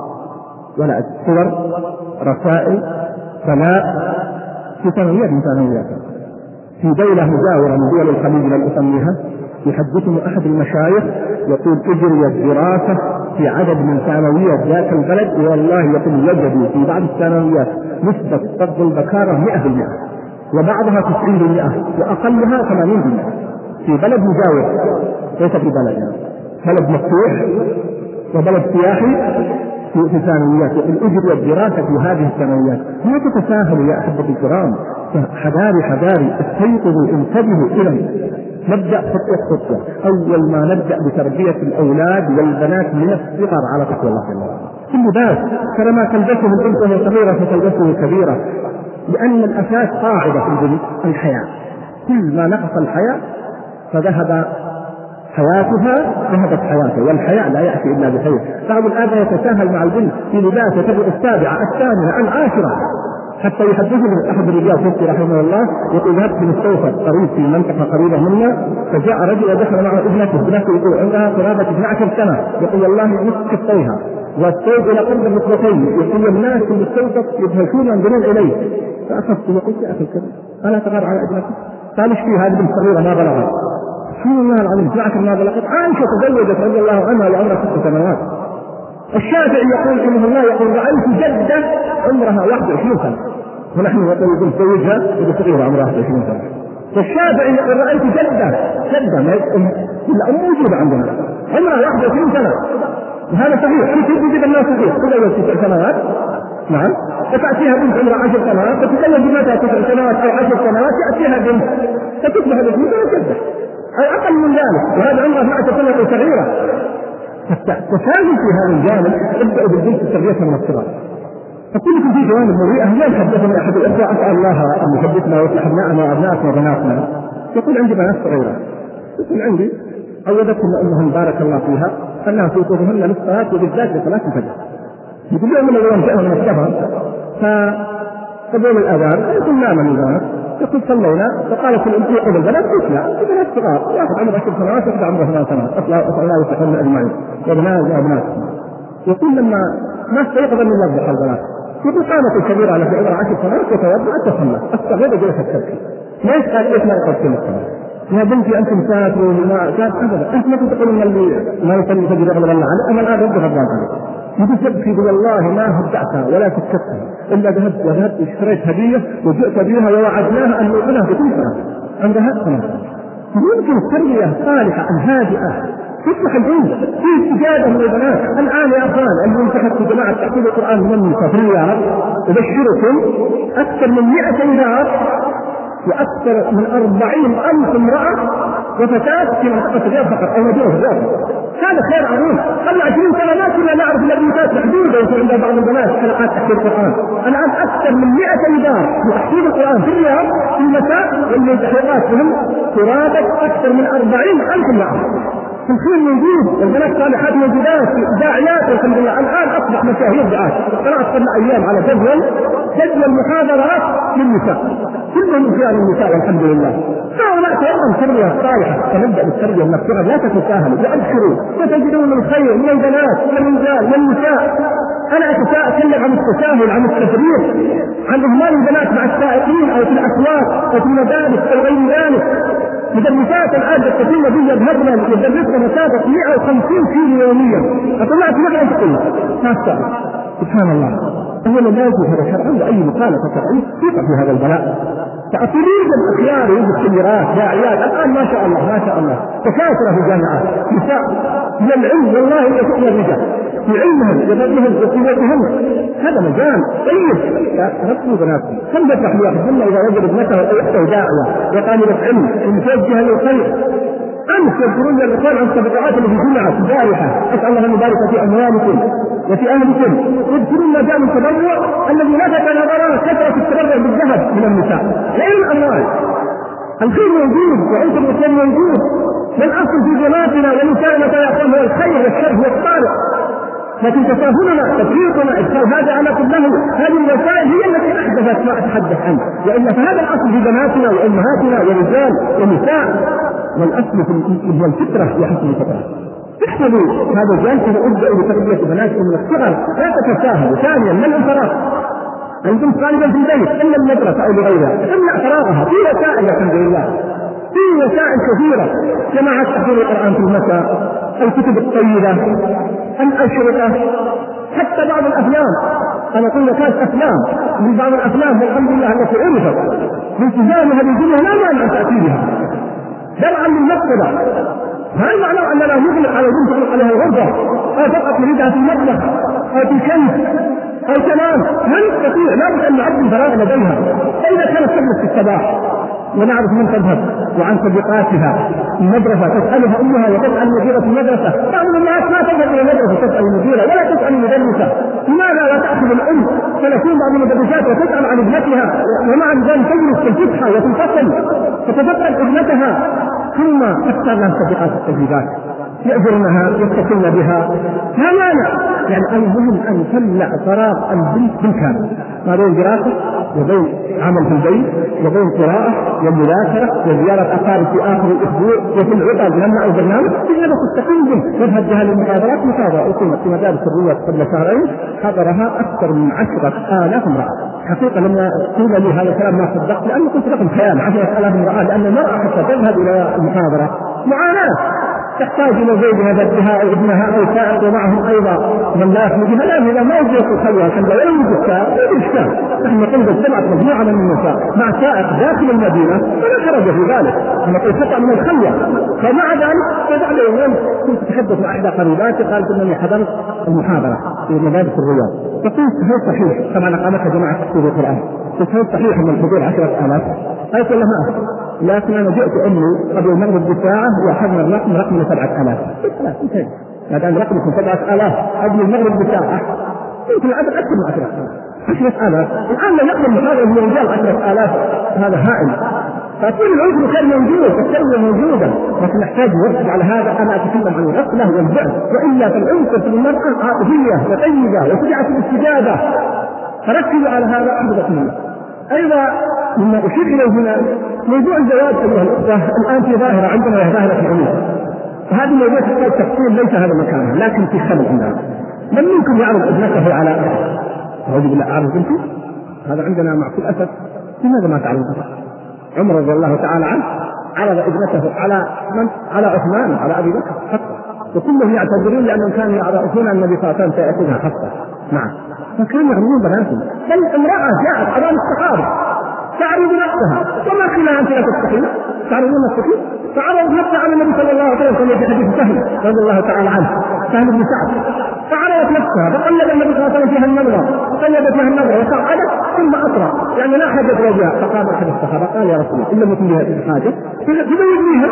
ولا صور رسائل فلاء في ثانويات من ثانويات في دولة مجاورة من دول الخليج لم أسميها يحدثني أحد المشايخ يقول أجريت دراسة في عدد من ثانويات ذاك البلد والله يقول وجدوا في بعض الثانويات نسبة فقد البكارة 100% وبعضها 90% وأقلها 80% في بلد مجاور ليس في بلدنا بلد مفتوح وبلد سياحي في ثانويات. الأجر والدراسة في هذه الثانويات. لا تتساهلوا يا أحبتي الكرام؟ حذاري حذاري استيقظوا انتبهوا إلى نبدأ خطوة خطوة أول ما نبدأ بتربية الأولاد والبنات من الصغر على تقوى الله جل وعلا. في اللباس ترى ما تلبسه البنت وهي صغيرة فتلبسه كبيرة لأن الأساس قاعدة في الحياة. كل ما نقص الحياة فذهب حياتها ذهبت حياته. والحياء لا يأتي إلا بخير. بعض الآباء يتساهل مع البنت في لباس تبدو السابعة الثامنة العاشرة. حتى يحدثني أحد الرجال توفي رحمه الله يقول ذهبت مستوفى قريب في منطقة قريبة منا فجاء رجل ودخل معه ابنته ابنته يقول عندها قرابة 12 سنة يقول والله نصف كفيها والثوب إلى قرب الركبتين يقول الناس في المستوفى يدهشون ينظرون إليه. فأخذت وقلت يا أخي الكريم ألا تغار على ابنتك؟ قال إيش في هذه بنت صغيره ما بلغت؟ سبحان الله العظيم سمعت ما بلغت. عائشة تزوجت رضي الله عنها وعمرها ست سنوات. الشافعي يقول رحمه الله يقول رأيت جدة عمرها 21 سنة. ونحن نقول بنت زوجها وهي صغيره عمرها 21 سنه والشافعي يقول رأيت جدة جدة ما الام موجوده عندنا. عمرها 21 سنة. وهذا صحيح. انت تجد الناس صحيح تزوج تسع سنوات. نعم. فتأتيها بنت عمرها عشر سنوات. فتتزوج بنتها تسع سنوات أو عشر سنوات؟ يأتيها بنت. فتصبح الاسم جدة أو أقل من ذلك. وهذا عمرها 12 سنة صغيرة فالتساهل في هذا الجانب ابدأوا بالبنت تربيتها من الصغر. فكل في جوانب مريئة. اليوم حدثني أحد الإخوة أسأل الله أن يحدثنا ويصلح أبنائنا وأبنائنا وبناتنا. يقول عندي بنات صغيرة. يقول عندي عودتهم أمهم بارك الله فيها أنها توقفهن للصلاة وبالذات لصلاة الفجر يقول يوم من الأيام جاء من السفر فقبل الأذان يقول نام الناس يقول صلينا فقالت الأم يقول البنات قلت لا البنات صغار. واحد عمره عشر سنوات واحد عمره ثمان سنوات. أسأل الله يصلحون أجمعين. وابناء وأبنات يقول لما ما استيقظ من يوضح البنات الكبيرة على في عمرها عشر سنوات وتوضأت تصلى. الصغيرة جلست تبكي ليش قال ليش ما يقصد الصلاة؟ يا بنتي انت مسافر وما كان أبدا. أنت ما كنت تقول إن اللي ما يصلي فجر غضب الله عليه. أنا الان رد غضبان عليه. يقول تبكي والله ما هدأتها ولا سكتها إلا ذهبت وذهبت اشتريت هدية وجئت بها ووعدناها أن نؤمنها بكل سنه عندها سنه يمكن التربية الصالحة الهادئه تصلح العلم في استجابة من البنات الآن يا أخوان اللي انتخبت في جماعة تحفيظ القرآن من رب أبشركم أكثر من 100 دار وأكثر من أربعين ألف امرأة وفتاة في منطقة الرياض فقط أو مدينة الرياض. هذا خير عظيم. قبل 20 سنة ما كنا نعرف الا بنتات محدوده يكون عند بعض البنات حلقات تحفيظ القرآن. الآن أكثر من 100 دار لتحفيظ القرآن في الرياض في المساء واللي تحقيقاتهم ترافق أكثر من 40 ألف امرأة. الخير موجود البنات صالحات موجودات داعيات الحمد لله. الآن أصبح مشاهير دعاة قرأت قبل أيام على جدول. جدول محاضرات للنساء. كلهم رجال النساء والحمد لله. هؤلاء تيمم تربيه صالحه فنبدا بالتربية من الصغر لا تتساهلوا وابشروا ستجدون الخير من البنات من النساء. أنا أتكلم عن التساهل عن التفريط عن إهمال البنات مع السائقين أو في الأسواق أو في المدارس أو غير ذلك. مدرسات الآن تستطيع بي يذهبن يدرسن مسافه 150 كيلو يوميا. اطلعت مثلا تقول ما سبحان الله. هو لا يجوز هذا شرعا واي مخالفه شرعيه توقع في هذا البلاء. فأطلوب الأخيار والسيارات داعيات. الآن ما شاء الله ما شاء الله. تكاثر في الجامعات. نساء. من العلم والله يسقي الرجال في علمهم وفضلهم وقوتهم هذا مجال طيب. ربوا بناتكم. كم يفرح بواحد إذا وجد ابنته أو اخته داعيه وطالبه علم المتوجهه للخير امس يذكرون الاخوان عن الصدقات التي جمعت البارحه أسأل الله أن يبارك في أموالكم وفي أهلكم. يذكرون ما جاء من التبرع الذي لفت نظرنا كثرة التبرع بالذهب من النساء. غير الأموال. الخير موجود وعنصر الاسلام موجود. والاصل في جماعتنا ونسائنا يا هو الخير والشر هو الطارئ لكن تساهلنا تفريطنا ادخال هذا على كله هذه الوسائل هي التي أحدثت ما أتحدث عنه. والا فهذا الاصل في بناتنا وأمهاتنا ورجال ونساء والاصل في في حسن الفطرة. احفظوا هذا الجانب ابداوا بتربيه بناتكم من الصغر. لا تتساهلوا. ثانيا من الفراغ أنتم طالبا في البيت اما المدرسة أو لغيرها. تمنع فراغها في وسائل الحمد لله. في وسائل كثيرة. جماعة تحفيظ القرآن في المساء الكتب الطيبة. الأشرطة حتى بعض الأفلام. أنا أقول لك أفلام. من بعض الأفلام والحمد لله التي عرفت. بالتزامها بالدنيا لا مانع بها. درعا للمقصدة هل معناه أننا نغلق على البنت تغلق عليها الغرفة أو فقط نريدها في المطبخ؟ أو في الكنز؟ أو تمام هل نستطيع. لابد أن نعد الفراغ لديها. فإذا كانت تجلس في الصباح؟ ونعرف من تذهب وعن صديقاتها المدرسة تسألها أمها وتسأل مديرة المدرسة. بعض الناس ما تذهب إلى المدرسة تسأل المديرة ولا تسأل المدرسة لماذا لا تأخذ الأم ثلاثين بعض المدرسات وتسأل عن ابنتها. ومع ذلك تجلس في الفسحة وفي الفصل تتذكر ابنتها. ثم تختار لها صديقات التجريبات يأجرنها يتصلن بها. لا مانع. يعني المهم أن تمنع فراغ البنت بالكامل. ما بين دراسة وبين عمل في البيت وبين قراءة ومذاكرة وزيارة أقارب في آخر الأسبوع وفي العطل. نمنع البرنامج تجربة تستقيم به. نذهب بها للمحاضرات. محاضرة أقيمت في مدارس الرياض قبل شهرين. حضرها أكثر من عشرة آلاف امرأة. حقيقة لما قيل لي هذا الكلام ما صدقت لاني قلت لكم خيال. 10000 امرأة لأن المرأة حتى تذهب إلى المحاضرة. معاناة. تحتاج إلى زوجها بدها أو ابنها أو سائق ومعهم أيضا لا يخرجها لا إذا ما وجدت الخلوه عشان لا يوجد السائق لا إشكال. نحن نقول اجتمعت مجموعة من النساء مع سائق داخل المدينة فلا حرج في ذلك. نقول خطا من الخلوة. فمع ذلك فبعد يومين كنت أتحدث مع إحدى قريباتي قالت إنني حضرت المحاضرة في مدارس الرياض. فقلت هل صحيح؟ طبعا اقامتها جماعة تفسير القرآن. قلت هل صحيح أن الحضور 10000 قالت والله ما لكن أنا جئت امي قبل المغرب بساعة وأخذنا الرقم رقم 7000 خلاص انتهينا ما دام رقمكم 7000 قبل المغرب بساعة. يمكن العدد أكثر من 10000 10000 الآن لو نقبل هذا الرجال 10000 هذا هائل. فكل العنف كان موجود التربيه موجوده لكن نحتاج نركز على هذا. أنا أتكلم عن الغفله والبعد وإلا فالعنف في المرأة عاطفية وطيبة وسرعة الاستجابة. فركزوا على هذا احببكم الله أيضا مما أشير إليه هنا موضوع الزواج ايها الاخوه الآن في ظاهرة عندنا وهي ظاهره العموم. وهذه الموضوع تحتاج تفصيل ليس هذا مكانها لكن في خلل عندنا من منكم يعرض ابنته على أعوذ بالله أعرض بنتي؟ هذا عندنا مع كل أسف. لماذا ما تعرض عمر رضي الله تعالى عنه عرض ابنته على من؟ على عثمان وعلى أبي بكر حتى. وكلهم يعتذرون لأنهم كانوا يعرفون أن النبي صلى الله عليه وسلم سيأتيها حتى. نعم. فكانوا يعرضون بناتهم بل امرأة جاءت امام الصحابه تعرض نفسها. وما قيل أنت لا تستحي. تعرضون نفسك. فعرض نفسها على النبي صلى الله عليه وسلم في حديث سهل رضي الله تعالى عنه. سهل بن سعد. فعرضت نفسها فقلد النبي صلى الله عليه وسلم فيها النظرة. قلدت فيها النظرة. وقعدت ثم اسرع يعني لا حاجة وجهها فقام أحد الصحابة قال يا رسول الله إن لم يكن حاجة فبين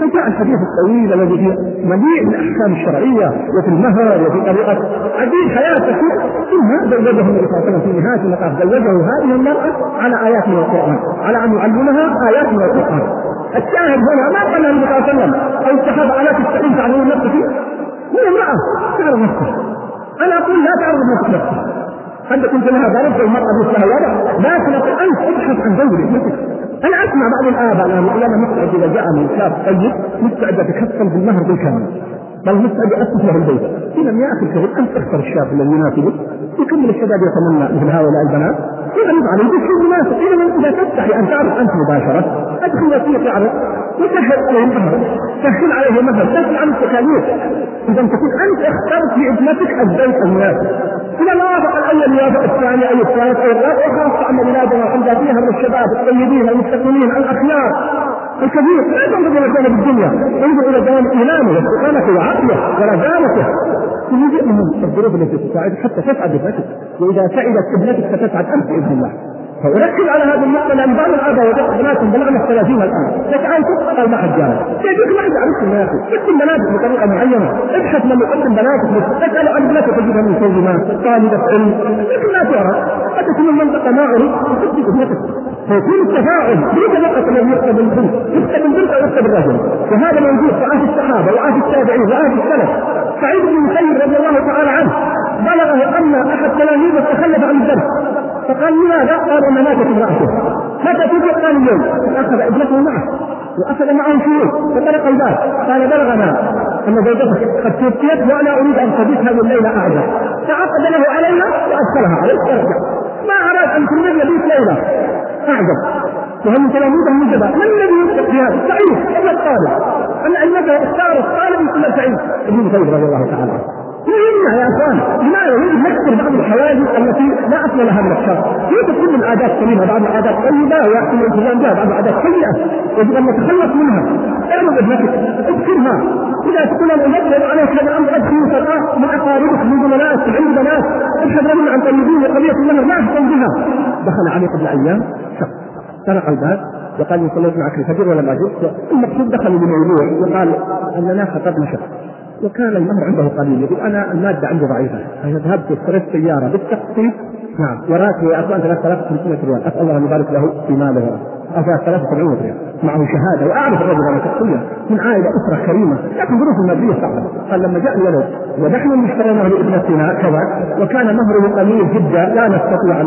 فجاء الحديث الطويل الذي فيه مليء بالأحكام الشرعية وفي المهر وفي طريقة عديد حياته. ثم زوجه النبي صلى الله عليه وسلم في نهاية المطاف. زوجه هذه المرأة على آيات من القرآن على أن يعلمها آيات من القرآن. الشاهد هنا ما قال النبي صلى الله عليه وسلم أو الصحابة ألا تستحيل تعلمون نفسك هي امرأة تعرف نفسها. أنا أقول لا تعرف نفسك قد كنت لها ضرب والمرأة مثلها وضع لكن أنت ابحث عن زوجك. أنا اسمع بعض الآباء أنا مستعد إذا جاءني شاب طيب مستعد أتكفل بالمهر بالكامل. بل مستعد اسس له البيت. إذا يا أخي الكريم أنت اختر الشاب الذي يناسبك وكل الشباب يتمنى مثل هؤلاء البنات. يغلب عليه بشيء مناسب. إذا إذا تستحي ان تعرف أنت مباشرة أدخل وثيق يعرف وسهل عليه المهر. سهل عليه المهر سهل عن التكاليف. إذا تكون أنت اخترت لابنتك البيت المناسب إذا ما وافق الأول يوافق الثاني أو الثالث أو الرابع وخاصه ان بلادنا الحمد فيها من الشباب الطيبين المستقيمين الأخيار الكثير لا تنظر إلى جانب الدنيا. انظر إلى جانب إيمانه واستقامته وعقله ورزانته يجيء من الظروف التي تساعدك حتى تسعد ابنتك. وإذا سعدت ابنتك ستسعد أنت باذن الله. فأركز على هذه النقطة لأن بعض الآباء وجدت بناتهم بلغنا الثلاثين الآن، فتعال قال ما حد جانا، يجيك ما حد يعرفكم يا اكتب بناتك بطريقة معينة، ابحث من يقدم بناتك تسأل عن ابنتك تجدها من سلمات، طالبة علم، يمكن لا تعرف، قد تكون المنطقة ما عرف، تكتب ابنتك، فيكون التفاعل. ليس فقط الذي يكتب البنت، يكتب البنت أو يكتب الرجل، وهذا موجود في عهد الصحابة وعهد التابعين وعهد السلف، سعيد بن المسيب رضي الله تعالى عنه. بلغه أن أحد تلاميذه تخلف عن الدرس. فقال لماذا؟ قال ان ماتت امراته متى تجي؟ قال اليوم. أخذ ابنته معه وأخذ معه شيوخ فطرق الباب. قال بلغنا أن زوجتك قد توفيت وأنا أريد أن تبيت هذه الليلة اعزى فعقد له علينا وادخلها عليه. وارجع ما أراد أن تمر يبيت ليلة اعزب وهل من تلاميذه من جبل. من الذي يثق في هذا؟ سعيد. ابن الطالب. أن انك اختار الطالب من سعيد. ابن مسعود رضي الله تعالى عنه. يمنع يا أخوان لماذا يجب نكسر بعض الحواجز التي لا أصل لها من الشر يوجد كل العادات سليمة بعض العادات طيبة ويأتي الالتزام بها بعض العادات سيئة؟ يجب ان نتخلص منها. اعمل ابنتك اذكرها إذا تقول أنا يجب عليك هذا الأمر ادخل فتاه من اقاربك من زملائك عند بنات ابحث عن طيبين وقضية المهر لا اهتم بها. دخل علي قبل أيام شخص طرق الباب وقال لي صليت معك الفجر ولم اجد المقصود دخل لموضوع وقال أننا خطبنا شخص. وكان المهر عنده قليل. يقول أنا المادة عندي ضعيفة. فذهبت اشتريت سيارة بالتقسيط. نعم. وراتب يا اخوان 3500 ريال. أسأل الله أن يبارك له في ماله. أو 73 ريال. معه شهادة. وأعرف الرجل أنا شخصيا. من عائلة أسرة كريمة. لكن ظروف المادية صعبة. قال لما جاء الولد ونحن اشتريناه لابنتنا كذا وكان مهره قليل جدا. لا نستطيع أن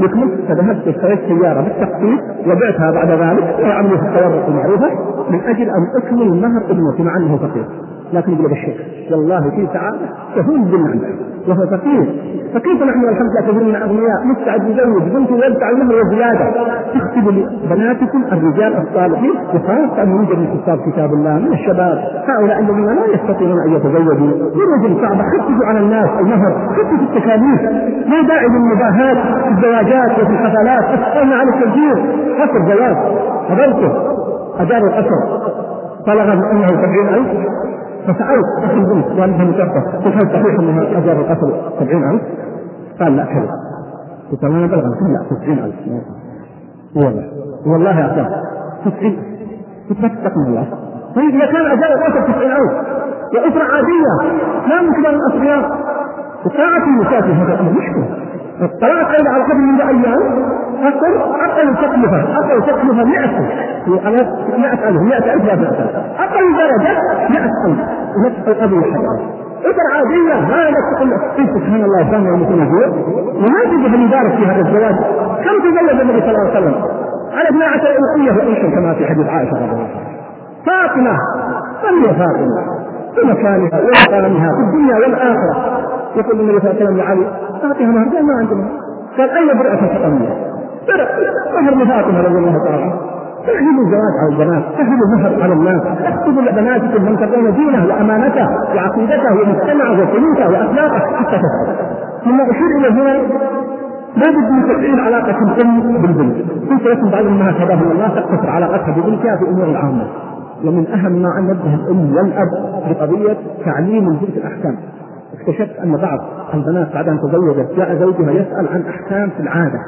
نكمل فذهبت اشتريت سيارة بالتقسيط. وبعتها بعد ذلك. وعملوا في التورط المعروفة. من أجل أن أكمل مهر ابنتي مع أنه فقير. لكن يقول الشيخ والله في سعادة تهون بالنعمه وهو فقير. فكيف نحن والحمد لله كثيرنا أغنياء؟ مستعد يزوج بنت ويدفع المهر وزياده تكتب لبناتكم الرجال الصالحين. وخاصة ان يوجد من كتاب كتاب الله من الشباب. هؤلاء الذين لا يستطيعون أن يتزوجوا. يرجل صعبه خففوا على الناس المهر. خففوا التكاليف. لا داعي للمباهات في الزواجات وفي الحفلات. أسألنا عن التسجيل قصر زواج. قبلته اجار القصر طلب أنه سبعين ألف. فسألت أخي البنت والدها متوفى قلت هل صحيح أنها أجر القتل سبعين ألف؟ قال لا كذب قلت أنا بلغ لا تسعين ألف. والله والله أخي تسعين قلت لا تتقن الله. طيب إذا كان أجر القتل تسعين ألف وأسرة عادية لا من كبار الأصفياء وساعة النساء في هذا مشكلة. الطلاق قيد على قبل من أيام أقل أقل تكلفة أقل تكلفة 100 على 100 ألف 100 ألف لا تأثر أقل درجة 100 ألف. نفس القبل الحجر إذا عادية ما تقول سبحان الله كان يوم يكون وما تجد أن يبارك في هذا الزواج. كم تزوج النبي صلى الله عليه وسلم؟ على 12 أنقية وإنشا كما في حديث عائشة رضي الله عنها. فاطمة. من فاطمة؟ في مكانها ومقامها في الدنيا والآخرة. يقول النبي صلى الله عليه وسلم لعلي أعطيها مهر. قال ما عندنا قال أين برعة الفطمية؟ برع مهر لفاطمة رضي الله تعالى عنها. احجبوا الزواج على البنات، احجبوا المهر على الناس، اكتبوا لبناتكم من تقون دينه وأمانته وعقيدته ومجتمعه وسلوكه وأخلاقه حتى تفعل. ثم أشير إلى هنا لا بد من تفعيل علاقة الأم بالبنت، قلت لكم بعض الأمهات هداهم الله تقتصر علاقتها ببنتها في أمور العامة، ومن أهم ما أن الأم والأب بقضية تعليم البنت الأحكام، اكتشفت أن بعض البنات بعد أن تزوجت جاء زوجها يسأل عن أحكام في العادة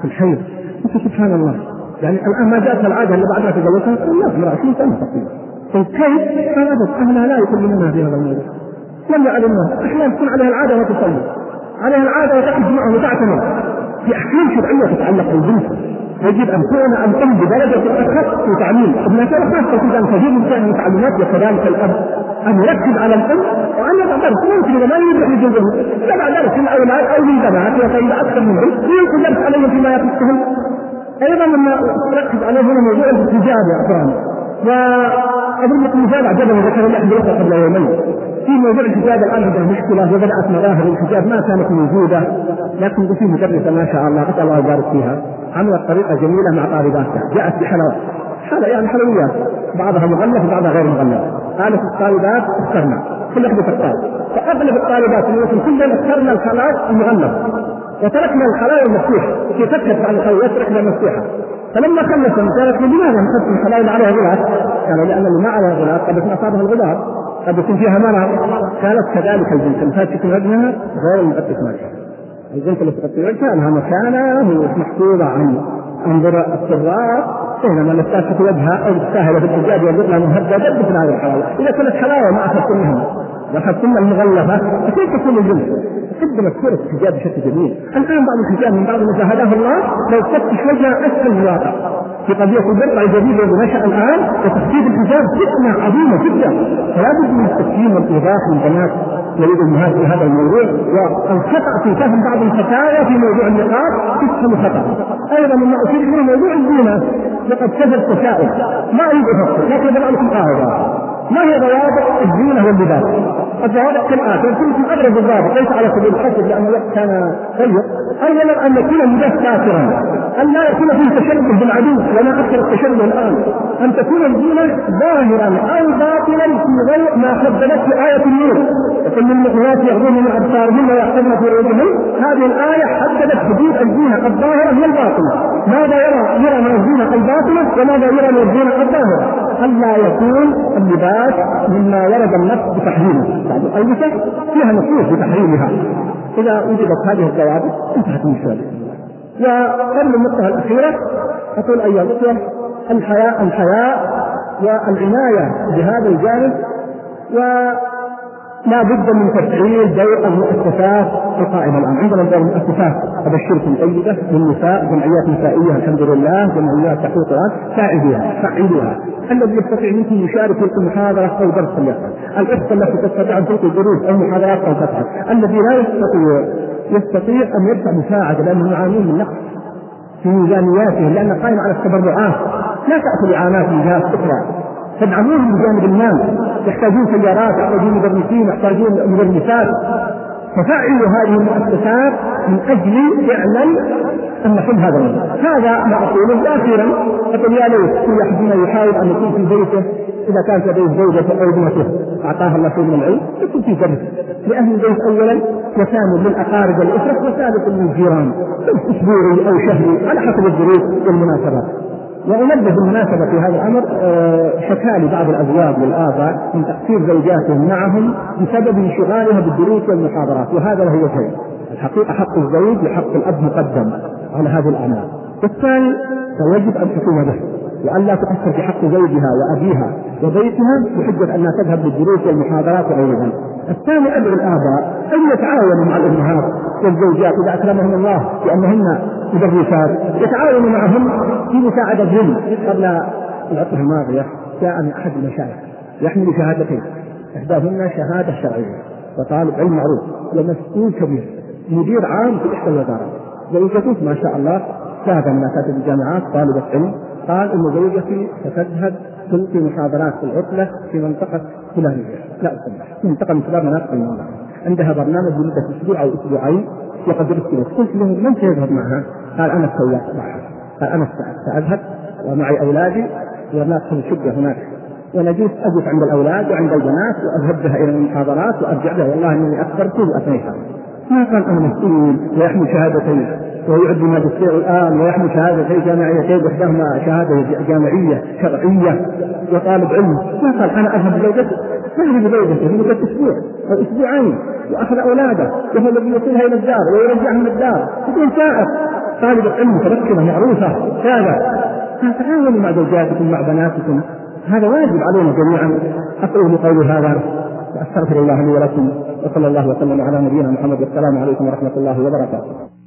في الحيض. قلت سبحان الله. يعني الآن ما جاءت العادة إلا بعد ما تزوجها لا امرأة 20 سنة تقريبا. طيب كيف؟ قال ابد أهلها لا يكلمونها في هذا الموضوع. لم يعلموها أحيانا تكون عليها العادة وتصلي عليها العادة وتخرج معه وتعتمر في أحكام شرعية تتعلق بالبنت. يجب أن تكون الام بدرجه اخف في تعليم. ابنائها لا تستطيع ان تجيب من تعليمات وكذلك الأب. أن يركز على الأم وأن يتدرس ممكن إذا ما يريد يجوزه. يضع درس للاولاد أو للبنات وفإذا أكثر من بنت يمكن درس عليهم فيما يخصهم أيضا لما ركز عليه هنا موضوع الحجاب يا أخوان. وأظن لكم مثال عجبني ذكر لي قبل يومين. في موضوع الحجاب الآن عندنا مشكله وبدات مظاهر الحجاب ما كانت موجودة لكن في مدرسة ما شاء الله أسأل الله يبارك فيها. عملت طريقة جميلة مع طالباتها. جاءت بحلوى هذا يعني حلويات بعضها مغلف وبعضها غير مغلف. قالت الطالبات اخترنا. كل واحدة تختار فأغلب الطالبات اللي كلنا اخترنا الخلاط المغلف. وتركنا الخلايا المفتوحة. في فتحت عن الخلايا يتركنا مفتوحه فلما خلص قالت لماذا نحط الخلايا اللي عليها غلاف؟ قالوا لأن اللي ما عليها غلاف قد أصابها الغلاف. قد يكون فيها مرض قالت كذلك البنت الفاتحه وجهها غير المغطي وجهها البنت اللي تغطي وجهها لها مكانه ومحفوظه عن انظر السراء. بينما لو تاسك وجهها أو تساهل في الحجاب ويرزقنا مهدده مثل هذه الحلاوه، إذا كانت حلاوة ما اخذتمها واخذتم المغلفة. فكيف تكون الجنس؟ قدمت صورة الحجاب بشكل جميل، الآن بعض الحجاب من بعض ما الله لو فتش وجهه اسهل من الواقع. قضية البرقع الجديد الذي نشأ الآن وتخفيف الحجاب فتنة عظيمة جدا. فلا بد من التسليم والإيضاح للبنات يريد النهاية في هذا الموضوع والخطأ في فهم بعض الفتاوى في موضوع النقاط تفهم خطأ أيضا مما أشير إليه موضوع الزينة لقد كثر تساؤل ما أريد أفكر. لكن لكم قاعدة ما هي ضوابط الزينة واللباس؟ الضوابط كالآتي يمكن أبرز الضابط ليس على سبيل الحصر لأن الوقت كان ضيق. أولا أن يكون اللباس ساترا أن لا يكون فيه تشبه بالعدو ولا أكثر التشبه الآن. أن تكون الزينة ظاهرا أو باطنا في غير ما قدمت في آية النور. وكل المؤمنات يغضون من أبصارهن ويحفظن فروجهن هذه الآية حددت حدود الزينة الظاهرة من الباطنة ماذا يرى؟ يرى من الزينة الباطنة وماذا يرى من الزينة الظاهرة؟ ألا يكون اللباس مما ورد النص بتحريمه. بعض الألبسة فيها نصوص بتحريمها. إذا وجدت هذه الضوابط انتهت المشكلة وقبل النقطة الأخيرة أقول أيها الأخوة الحياء الحياء والعناية بهذا الجانب. و لا بد من تفعيل دور المؤسسات القائمة الآن، عندنا دور المؤسسات أبشركم طيبة للنساء جمعيات نسائية الحمد لله، جمعيات تحقيق ساعدوها، فعلوها، الذي يستطيع منكم يشارك في محاضرة أو درس فليفعل، الأخت التي تستطيع أن تلقي دروس أو محاضرات أو تفعل، الذي لا يستطيع يستطيع أن يدفع مساعدة لأنهم يعانون من نقص في ميزانياتهم لأن قائمة على التبرعات. لا تأخذ إعانات من جهات أخرى. تدعموهم بجانب المال يحتاجون سيارات يحتاجون مدرسين يحتاجون مدرسات ففعلوا هذه المؤسسات من أجل فعلا أن نحل هذا الامر هذا ما أقوله وأخيرا أقول يا ليت كل احد منا يحاول أن يكون في بيته إذا كانت لديه زوجته أو ابنته أعطاها الله شيء من العلم يكون في درس لاهل البيت اولا وثانيا للأقارب والأسرة وثالثا للجيران. أسبوعي أو شهري على حسب الظروف والمناسبات. وأنبه بالمناسبة في هذا الأمر آه، شكا لي بعض الأزواج والآباء من تقصير زوجاتهم معهم بسبب انشغالها بالدروس والمحاضرات وهذا له وجهين الحقيقة حق الزوج وحق الأب مقدم على هذه الأعمال. والثاني فيجب أن تقوم به. وأن لا تؤثر في حق زوجها وأبيها وبيتها بحجة أنها تذهب للدروس والمحاضرات وغير ذلك. الثاني أدعو الآباء أن يتعاونوا مع الأمهات والزوجات إذا أكرمهم الله بأنهن مدرسات. يتعاونوا معهم في مساعدتهم قبل العطله الماضية جاءني أحد المشايخ يحمل شهادتين. إحداهن شهادة شرعية وطالب علم معروف ومسؤول كبير مدير عام في إحدى الوزارات. زوجته ما شاء الله سادة من أساتذة الجامعات طالبة علم. قال ان زوجتي ستذهب تلقي محاضرات في العطلة في منطقة فلانية. لا اسمح منطقة من كبار مناطق المملكه عندها برنامج لمدة أسبوع أو أسبوعين وقد ارسلت قلت له من سيذهب معها؟ قال أنا السواق معها. قال أنا سأذهب ومعي أولادي وندخل شقه هناك. ونجلس أجلس عند الأولاد وعند البنات وأذهب بها إلى المحاضرات وأرجع بها والله انني اكبرت وأثنيتها. ما قال أنا مسؤول ويحمل شهادتين. ويعد ماجستير الآن ويحمل شهادتين جامعيتين احداهما شهادة جامعية شرعية وطالب علم. ما قال أنا أذهب بزوجتي ما هي بزوجته لمدة أسبوع أو أسبوعين وأخذ أولاده وهو الذي يوصلها إلى الدار ويرجعها من الدار. بدون سائق. طالبة علم متمكنة معروفة. كذا فتعاونوا مع زوجاتكم مع بناتكم. هذا واجب علينا جميعا. أقول قولي هذا. وأستغفر الله لي ولكم. وصلى الله وسلم على نبينا محمد. والسلام عليكم ورحمة الله وبركاته.